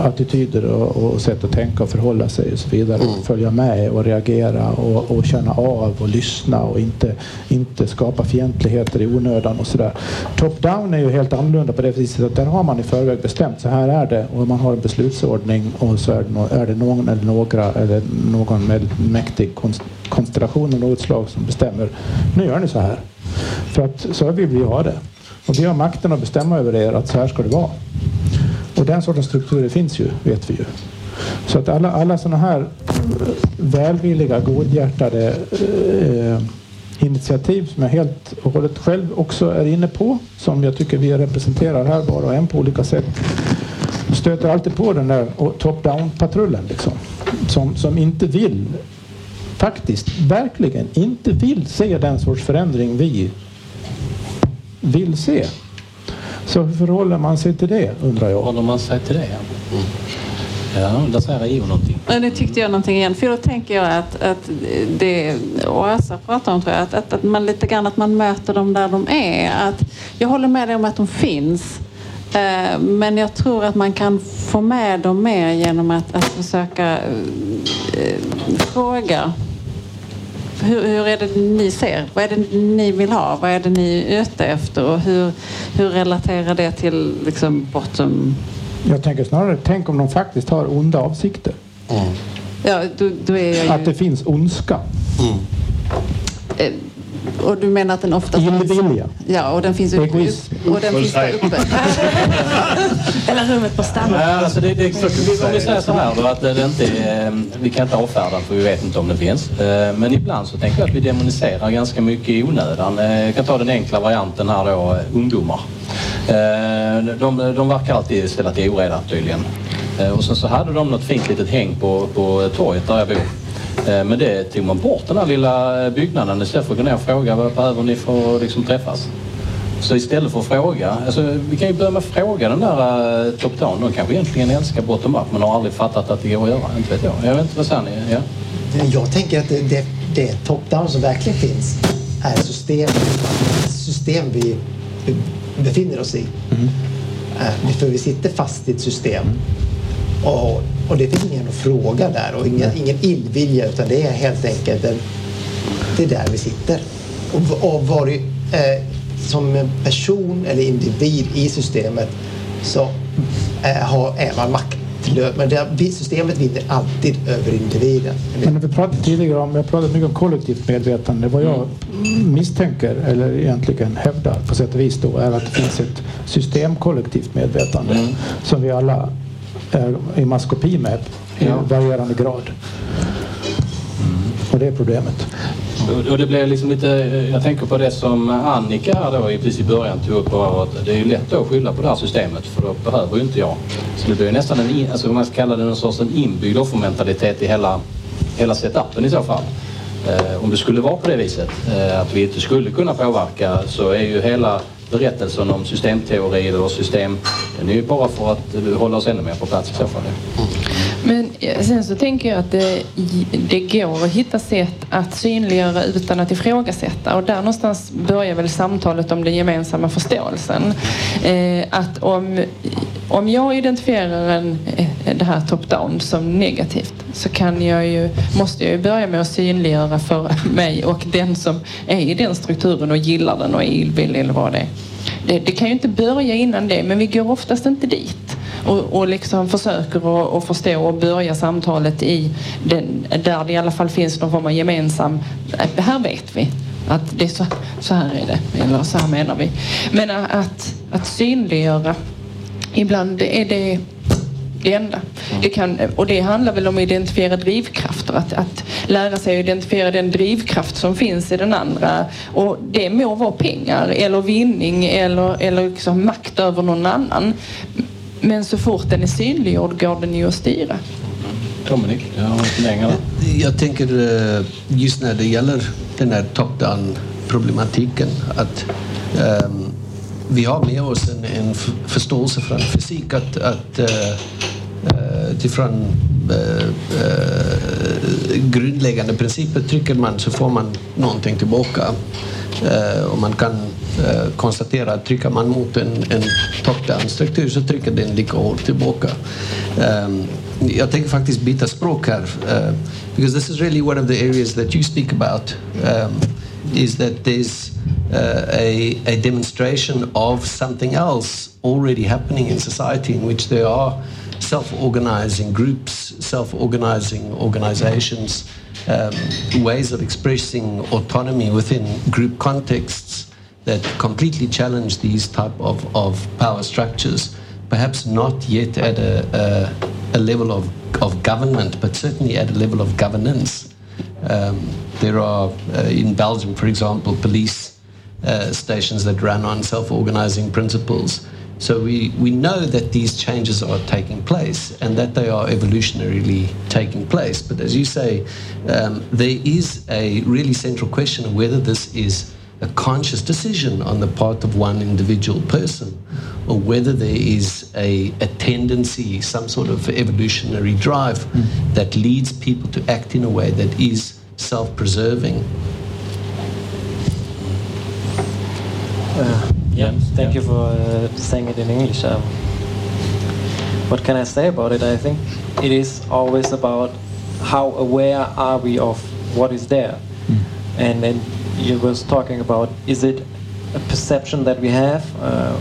attityder och, och sätt att tänka och förhålla sig och så vidare. Och följa med och reagera och, och känna av och lyssna och inte, inte skapa fientligheter i onödan och sådär. Top-down är ju helt annorlunda på det viset att där har man i förväg bestämt så här är det och man har en beslutsordning och så är det, no, är det någon eller några eller någon med mäktig konst- konstellation av något slag som bestämmer. Nu gör ni så här. För att så vill vi ha det. Och vi har makten att bestämma över er att så här ska det vara. Och den sortens strukturer finns ju, vet vi ju. Så att alla, alla sådana här eh, välvilliga, godhjärtade eh, initiativ som jag helt och hållet själv också är inne på, som jag tycker vi representerar här var och en på olika sätt, stöter alltid på den där top-down-patrullen liksom. Som, som inte vill, faktiskt, verkligen inte vill se den sorts förändring vi vill se. Så hur förhåller man sig till det undrar jag? Håller man sig till det? Ja, ja där säger EU någonting. Ja, Nu tyckte jag någonting igen. För då tänker jag att, att det Åsa pratar om, tror jag, att, att, att man lite grann att man möter dem där de är. Att jag håller med dig om att de finns. Eh, Men jag tror att man kan få med dem mer genom att, att försöka eh, fråga. Hur, hur är det ni ser? Vad är det ni vill ha? Vad är det ni är ute efter? Och hur, hur relaterar det till liksom bottom... Jag tänker snarare, tänk om de faktiskt har onda avsikter. Ja, då, då ju... Att det finns ondska. Eh, Och du menar att den ofta Illvilja. Ja, och den finns upp, Egoism. upp, och den finns där uppe. Eller rummet på stanna. Ja, alltså det, det, så, om vi säger så här då att det inte är, vi kan inte avfärda för vi vet inte om det finns. Eh, Men ibland så tänker jag att vi demoniserar ganska mycket i onödan. Eh, Jag kan ta den enkla varianten här då, ungdomar. De, de verkar alltid ställa till oreda tydligen. Och sen så hade de något fint litet häng på, på torget där jag bor. Eh, Men det tog man bort den här lilla byggnaden istället för att gå ner och fråga vad behöver ni för att liksom träffas. Så istället för att fråga, alltså, vi kan ju börja med att fråga den där uh, top down. De kanske egentligen älskar bottom up men har aldrig fattat att det går att göra. Inte vet jag. Jag vet inte vad säger ni? Ja. Jag tänker att det, det, det top-down som verkligen finns är system, system vi befinner oss i. Eh, För vi sitter fast i ett system. Och, och det finns ingen fråga där och ingen, ingen illvilja utan det är helt enkelt en, det är där vi sitter. Och, och var, eh, som en person eller individ i systemet så eh, har, är man maktlös. Men det, systemet vinner alltid över individen. Men vi pratade tidigare om, jag pratat mycket om kollektivt medvetande. Vad jag misstänker, eller egentligen hävdar på sätt och vis då, är att det finns ett systemkollektivt medvetande som vi alla i maskopi med i Ja. varierande grad. Och det är problemet. Och- det blir liksom lite, jag tänker på det som Annika här då i precis i början tog upp. Att det är ju lätt att skylla på det här systemet för då behöver ju inte jag. Så det blir ju nästan en, in- alltså man ska kalla det någon sorts en inbyggd offermentalitet i hela, hela setupen i så fall. Eh, om det skulle vara på det viset, eh, att vi inte skulle kunna påverka så är ju hela berättelsen om systemteori och system, den är ju bara för att eh, hålla oss ännu mer på plats i så fall. Men eh, sen så tänker jag att det, det går att hitta sätt att synliggöra utan att ifrågasätta. Och där någonstans börjar väl samtalet om den gemensamma förståelsen. Eh, att om, om jag identifierar en, eh, det här top-down som negativt så kan jag ju, måste jag ju börja med att synliggöra för mig och den som är i den strukturen och gillar den och är illvillig eller vad det är. Det, det kan ju inte börja innan det, men vi går oftast inte dit och, och liksom försöker att, att förstå och börja samtalet i den, där det i alla fall finns någon form av gemensam... Det Här vet vi att det är så, så här är det, eller så här menar vi. Men att, att synliggöra, ibland är det det enda. Det kan, och det handlar väl om att identifiera drivkrafter. Att, att lära sig att identifiera den drivkraft som finns i den andra. Och det må vara pengar eller vinning eller, eller liksom makt över någon annan. Men så fort den är synliggjord går den ju att styra. Dominik, jag har inte längre. Jag tänker eh, just när det gäller den här top-down problematiken att ehm, vi har med oss en, en förståelse från fysik att, att eh, eh utifrån eh, eh, grundläggande principer trycker man så får man någonting tillbaka. Eh, och man kan konstatera att trycker man mot en, en top-down struktur så trycker den lika hårt tillbaka. Um, jag tänker faktiskt byta språk här. Because this is really one of the areas that you speak about. Um, is that there's uh, a, a demonstration of something else already happening in society in which there are self-organizing groups, self-organizing organizations, um, ways of expressing autonomy within group contexts that completely challenge these type of, of power structures, perhaps not yet at a, a, a level of, of government, but certainly at a level of governance. Um, there are, uh, in Belgium, for example, police uh, stations that run on self-organizing principles. So we, we know that these changes are taking place and that they are evolutionarily taking place. But as you say, um, there is a really central question of whether this is a conscious decision on the part of one individual person or whether there is a, a tendency, some sort of evolutionary drive that leads people to act in a way that is self-preserving. Uh, yeah, thank you for uh, saying it in English. Um, what can I say about it? I think it is always about how aware are we of what is there. And then you was talking about is it a perception that we have, uh,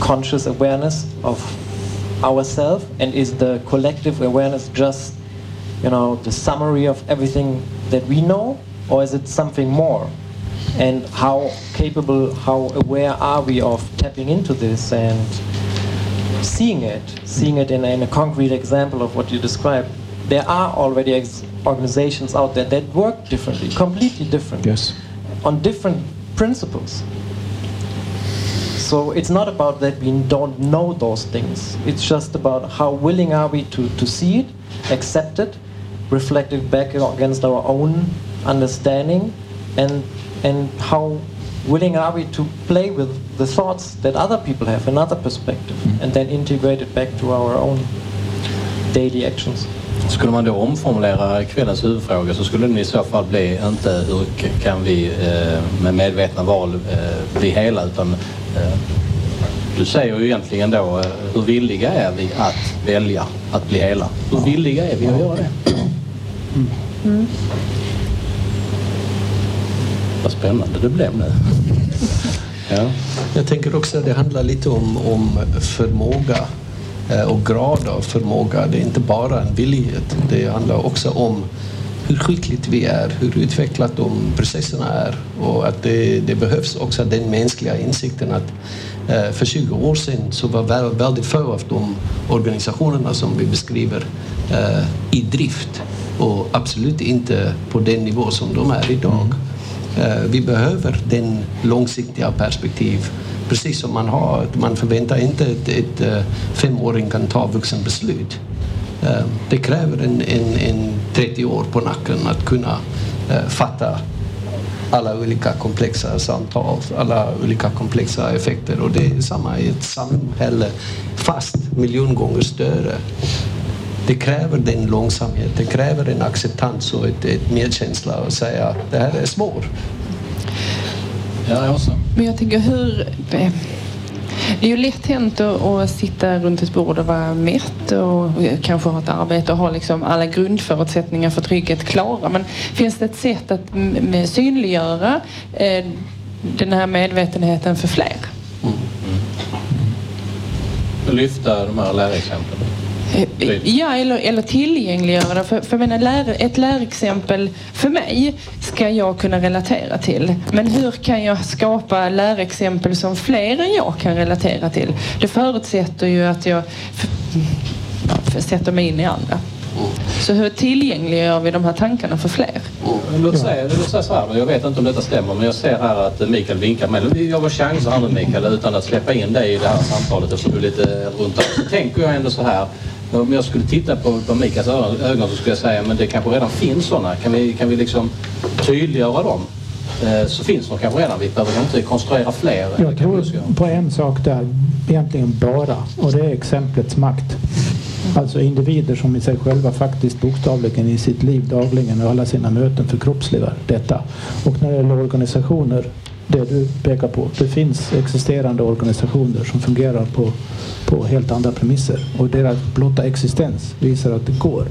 conscious awareness of ourselves, and is the collective awareness just, you know, the summary of everything that we know, or is it something more? and how capable, how aware are we of tapping into this and seeing it, seeing it in in a concrete example of what you described. There are already ex- organizations out there that work differently, completely different, yes. on different principles. So it's not about that we don't know those things. It's just about how willing are we to, to see it, accept it, reflect it back against our own understanding, and and how willing are we to play with the thoughts that other people have, another perspective, mm. and then integrate it back to our own daily actions. Skulle man då omformulera kvällens huvudfråga så skulle den i så fall bli inte hur kan vi eh, med medvetna val eh, bli hela utan eh, Du säger ju egentligen då, hur villiga är vi att välja att bli hela? Hur villiga är vi att göra det? Mm. Vad spännande det blev nu. Ja. Jag tänker också att det handlar lite om, om förmåga och grad av förmåga. Det är inte bara en villighet. Det handlar också om hur skickligt vi är, hur utvecklat de processerna är och att det, det behövs också den mänskliga insikten att eh, för 20 år sedan så var vä- väldigt få av de organisationerna som vi beskriver eh, i drift och absolut inte på den nivå som de är idag. Eh, Vi behöver den långsiktiga perspektiv. Precis som man har, man förväntar inte att ett ett femåring kan ta vuxenbeslut. Eh, det kräver en, en, en 30 år på nacken att kunna eh, fatta alla olika komplexa samtal, alla olika komplexa effekter. Och det är samma i ett samhälle, fast miljon gånger större. Det kräver den långsamhet, det kräver en acceptans och ett, ett medkänsla och säga att det här är svårt. Ja, jag också. Men jag tänker hur... eh, Det är ju lätt hänt att, sitta runt ett bord och vara mätt och kanske ha ett arbete och ha liksom alla grundförutsättningar för trygghet klara. Men finns det ett sätt att synliggöra eh, den här medvetenheten för fler? Lyfta de här lärexemplen. Eh, Ja, eller, eller tillgängliggöra. För, för menar, lär, ett lärexempel för mig ska jag kunna relatera till. Men hur kan jag skapa lärexempel som fler än jag kan relatera till? Det förutsätter ju att jag f- f- sätter mig in i andra. Så hur tillgängliggör vi de här tankarna för fler? Låt säga, låt säga så här, jag vet inte om detta stämmer, men jag ser här att Mikael vinkar med. Jag var chansa här nu Mikael, utan att släppa in dig i det här samtalet eftersom du är lite runt där. Så tänker jag ändå så här, om jag skulle titta på, på ögon, ögon så skulle jag säga, men det kanske redan finns sådana. Kan vi, kan vi liksom tydliggöra dem? Eh, så finns de kanske redan. Vi behöver inte konstruera fler. Jag tror på en sak där, egentligen bara, och det är exemplets makt. Alltså individer som i sig själva faktiskt bokstavligen i sitt liv dagligen och alla sina möten förkroppsligar detta. Och när det gäller organisationer, det du pekar på, det finns existerande organisationer som fungerar på, på helt andra premisser och deras blotta existens visar att det går.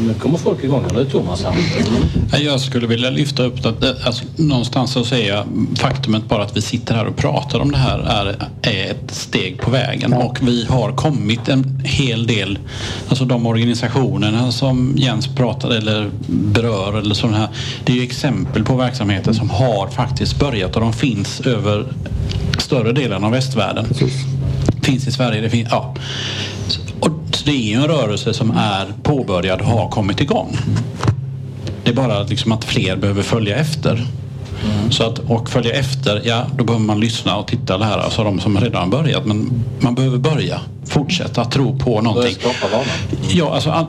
Nu kommer folk igång. Nu är Thomas här. Jag skulle vilja lyfta upp att det- alltså, någonstans så säger jag faktumet bara att vi sitter här och pratar om det här är, är ett steg på vägen och vi har kommit en hel del, alltså de organisationerna som Jens pratade eller berör eller sådana här, det är ju exempel på verksamheter som har faktiskt börjat och de finns över större delen av västvärlden. Finns i Sverige, det finns, ja. Och det är ju en rörelse som är påbörjad och har kommit igång. Det är bara liksom att fler behöver följa efter. Så att, och följa efter, ja då behöver man lyssna och titta det här, alltså de som redan har börjat. Men man behöver börja, fortsätta tro på någonting. Ja, alltså all-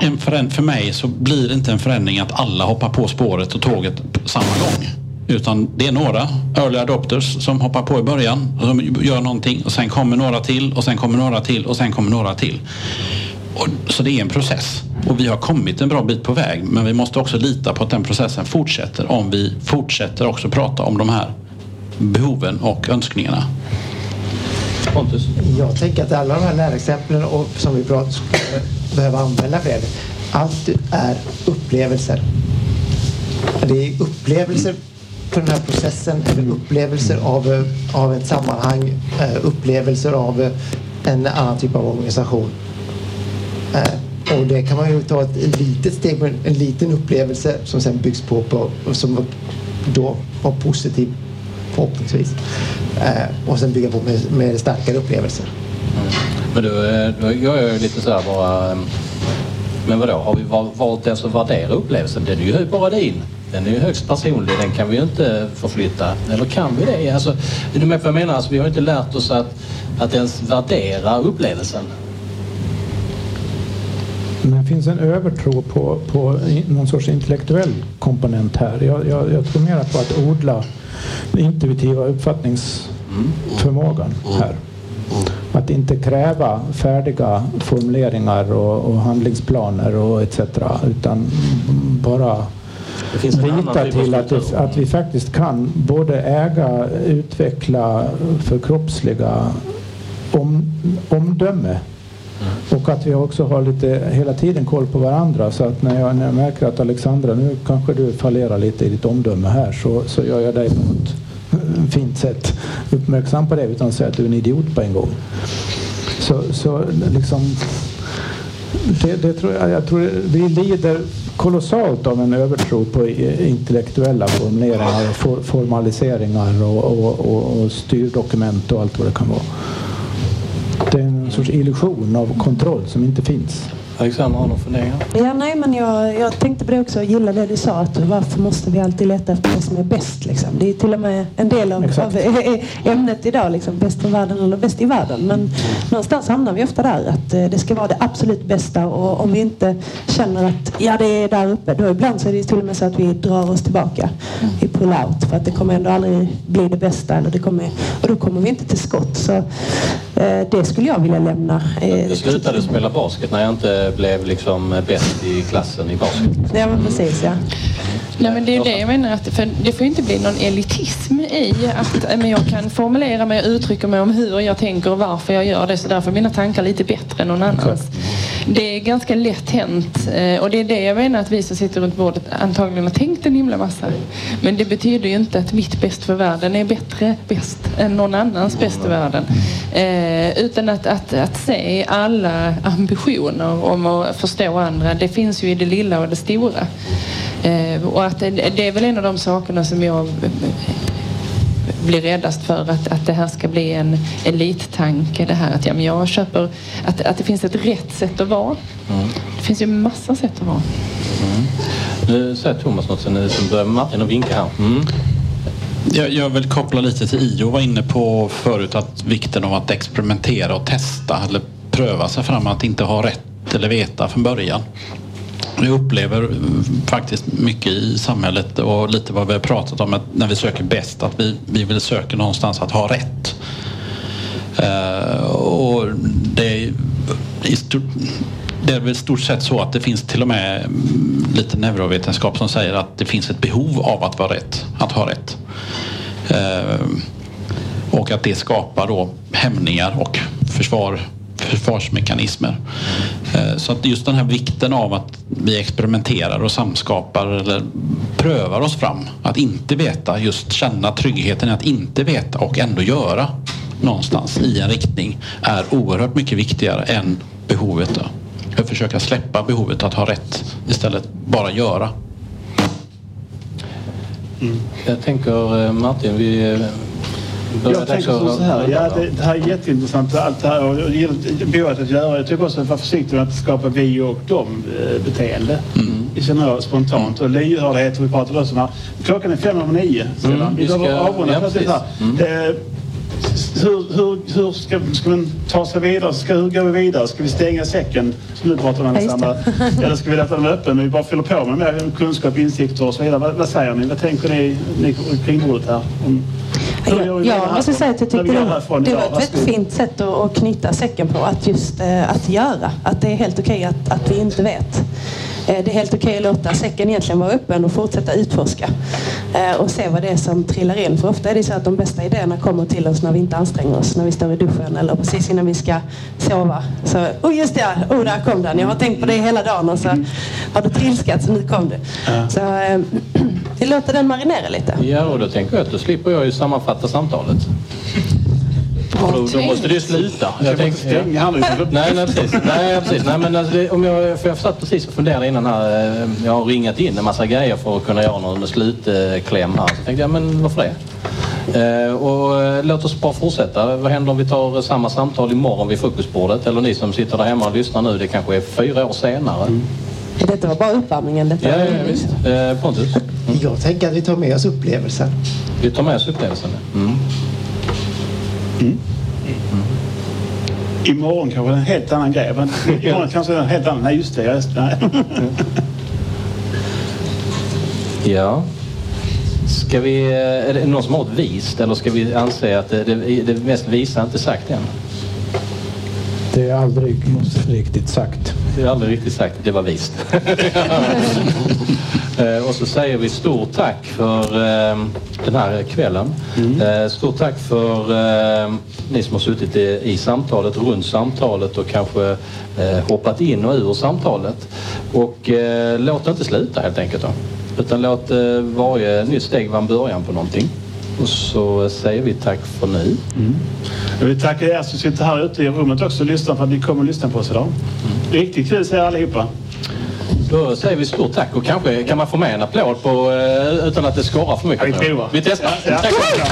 en föränd- för mig så blir det inte en förändring att alla hoppar på spåret och tåget på samma gång. Utan det är några early adopters som hoppar på i början och som gör någonting och sen kommer några till och sen kommer några till och sen kommer några till. Och, så det är en process och vi har kommit en bra bit på väg men vi måste också lita på att den processen fortsätter om vi fortsätter också prata om de här behoven och önskningarna. Pontus? Jag tänker att alla de här och som vi pratar skulle behöva använda fler. Allt är upplevelser. Det är upplevelser på den här processen, eller upplevelser av, eh, av ett sammanhang, eh, upplevelser av eh, en annan typ av organisation. Och det kan man ju ta ett litet steg med en liten upplevelse som sen byggs på, på som då var positiv förhoppningsvis. Och sen bygga på med, med starkare upplevelser. Men du, då gör jag ju lite så här bara... Men vadå, har vi valt ens att värdera upplevelsen? Den är ju bara din. Den är ju högst personlig, den kan vi ju inte förflytta. Eller kan vi det? Alltså, är du med på vad jag menar? Alltså, vi har inte lärt oss att, att ens värdera upplevelsen. Men det finns en övertro på, på någon sorts intellektuell komponent här. Jag, jag, jag tror mer på att odla den intuitiva uppfattningsförmågan här. Att inte kräva färdiga formuleringar och, och handlingsplaner och etc. Utan bara finns en lita typ till att, det, att vi faktiskt kan både äga, utveckla, förkroppsliga om, omdöme. Och att vi också har lite hela tiden koll på varandra så att när jag, när jag märker att Alexandra nu kanske du fallerar lite i ditt omdöme här så, så gör jag dig på ett fint sätt uppmärksam på det utan att säga att du är en idiot på en gång. Så, så liksom det, det tror jag, jag tror vi lider kolossalt av en övertro på intellektuella formuleringar och for, formaliseringar och, och, och, och styrdokument och allt vad det kan vara. Det är en sorts illusion av kontroll som inte finns. Alexander, har du några funderingar? Ja, nej, men jag, jag tänkte på det också. Jag gillar det du sa. Att varför måste vi alltid leta efter det som är bäst? Liksom? Det är till och med en del av, av ämnet idag. Liksom, bäst från världen eller bäst i världen. Men någonstans hamnar vi ofta där. Att eh, det ska vara det absolut bästa. Och om vi inte känner att ja, det är där uppe. Då ibland så är det till och med så att vi drar oss tillbaka. Vi pull out. För att det kommer ändå aldrig bli det bästa. Eller det kommer, och då kommer vi inte till skott. Så eh, det skulle jag vilja lämna. Eh, Jag slutade spela basket när jag inte blev liksom bäst i klassen i basket. Ja, men precis. Ja. Nej, men det är ju det jag menar. Att, för det får inte bli någon elitism i att eh, men jag kan formulera mig och uttrycka mig om hur jag tänker och varför jag gör det. Så därför är mina tankar lite bättre än någon annans. Det är ganska lätt hänt eh, och det är det jag menar att vi som sitter runt bordet antagligen har tänkt en himla massa. Men det betyder ju inte att mitt bäst för världen är bättre bäst än någon annans bäst för världen. Eh, utan att, att, att se alla ambitioner om att förstå andra. Det finns ju i det lilla och det stora. Eh, och att det är väl en av de sakerna som jag blir räddast för att, att det här ska bli en elittanke. Det här att ja, men jag köper att, att det finns ett rätt sätt att vara. Det finns ju massa sätt att vara. Nu säger Thomas något sen som börjar Martin och vinka här. Mm. Jag, jag vill koppla lite till Io var inne på förut att vikten av att experimentera och testa eller pröva sig fram att inte ha rätt eller veta från början. Jag upplever faktiskt mycket i samhället och lite vad vi har pratat om att när vi söker bäst att vi, vi vill söka någonstans att ha rätt. Uh, och det är, i stort, det är väl stort sett så att det finns till och med lite neurovetenskap som säger att det finns ett behov av att vara rätt, att ha rätt. Uh, och att det skapar då hämningar och försvar, försvarsmekanismer. Eh, Så att just den här vikten av att vi experimenterar och samskapar eller prövar oss fram. Att inte veta, just känna tryggheten i att inte veta och ändå göra någonstans i en riktning är oerhört mycket viktigare än behovet. Då. Att försöka släppa behovet att ha rätt istället bara göra. Jag tänker eh, Martin, vi eh, Jag tänker så här, ja, det, det här är jätteintressant allt det här och behovet att göra. Jag tycker också att vara försiktig med att skapa vi och dem eh, beteende. Det känner jag spontant. Och lyhördhet, vi pratade också om här. Klockan är fem över nio. Mm, vi vi behöver avrunda ja, plötsligt här. precis. Eh, hur, hur, hur ska, ska man ta sig vidare? Ska, hur går vi vidare? Ska vi stänga säcken som du pratar om. Alexandra? Eller ska vi låta den öppen och vi bara fyller på med mer kunskap, insikter och så vidare? Vad, vad säger ni? Vad tänker ni, ni kring bordet här? Om, hur gör vi Ja, vidare jag måste säga att jag tyckte det, det var ett väldigt fint sätt att, att knyta säcken på. Att just eh, att göra. Att det är helt okej att, att vi inte vet. Eh, det är helt okej att låta säcken egentligen vara öppen och fortsätta utforska. Eh, och se vad det är som trillar in. För ofta är det så att de bästa idéerna kommer till oss när vi inte anstränger oss. När vi står i duschen eller precis innan vi ska sova. Så, oh just det, oh där kom den. Jag har tänkt på det hela dagen och så har det trilskat så nu kom det. Så eh, vi låter den marinera lite. Ja, och då tänker jag att då slipper jag ju sammanfatta samtalet. Då, då måste det ju sluta. Jag tänker, stänga här nu. Nej, nej, precis. Nej, precis. Nej, men alltså, det, om jag, för jag satt precis och funderade innan här. eh, Jag har ringat in en massa grejer för att kunna göra någon slutkläm här. Så tänkte jag, men varför det? Eh, och eh, låt oss bara fortsätta. Vad händer om vi tar samma samtal imorgon vid frukostbordet? Eller ni som sitter där hemma och lyssnar nu, det kanske är fyra år senare. Detta var bara uppvärmningen. Detta. Ja, ja, visst. Eh, Pontus? Jag tänker att vi tar med oss upplevelsen. Vi tar med oss upplevelsen. Mm. Imorgon kanske det är en helt annan grej. Men imorgon kanske det är en helt annan. Nej, just det. Just, nej. Ja. Ska vi, eh, är det någon som har ett vist eller ska vi anse att det, det, det mest visa inte sagt än? Det är aldrig riktigt sagt. Det är aldrig riktigt sagt. Det var vist. Eh, och så säger vi stort tack för eh, den här kvällen. Eh, stort tack för ni som har suttit i, i samtalet, runt samtalet och kanske hoppat in och ur samtalet. Och låt det inte sluta helt enkelt. Då. Utan låt varje nytt steg vara en början på någonting. Och så säger vi tack för nu. Jag vill tacka er som sitter här ute i rummet också och lyssnar för att ni kommer att lyssna på oss idag. Riktigt kul säger allihopa. Då säger vi stort tack och kanske kan man få med en applåd på, eh, utan att det skorrar för mycket. Ja, vi provar. Vi testar. Ja, ja.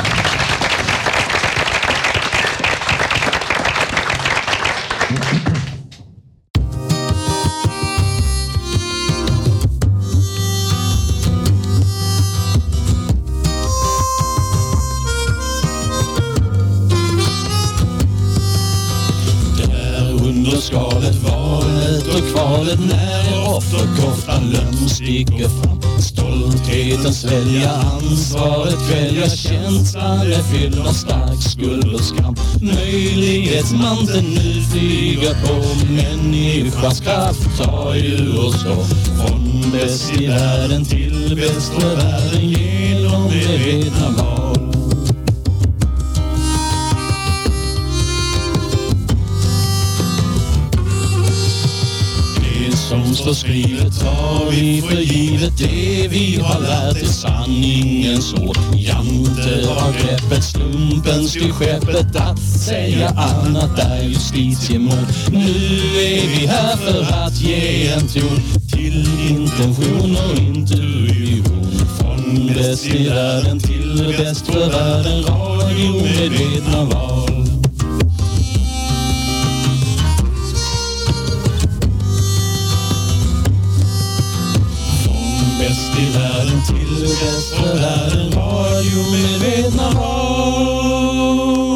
Kvälja är fylld av stark skuld och skam. Möjlighetsmanteln nu flyger på människans kraft tar ju oss då från bäst i världen till bäst för världen genom medvetna val. Det som står skrivet tar vi för givet det vi har lärt är sanningens ord. Jante har greppet, slumpen styr skeppet att säga annat är justitiemord. Nu är vi här för att ge en ton till intention och intuition. Från bäst i världen till bäst för världen, radiomedvetna var bäst i världen, till bäst för världen har ju medvetna val.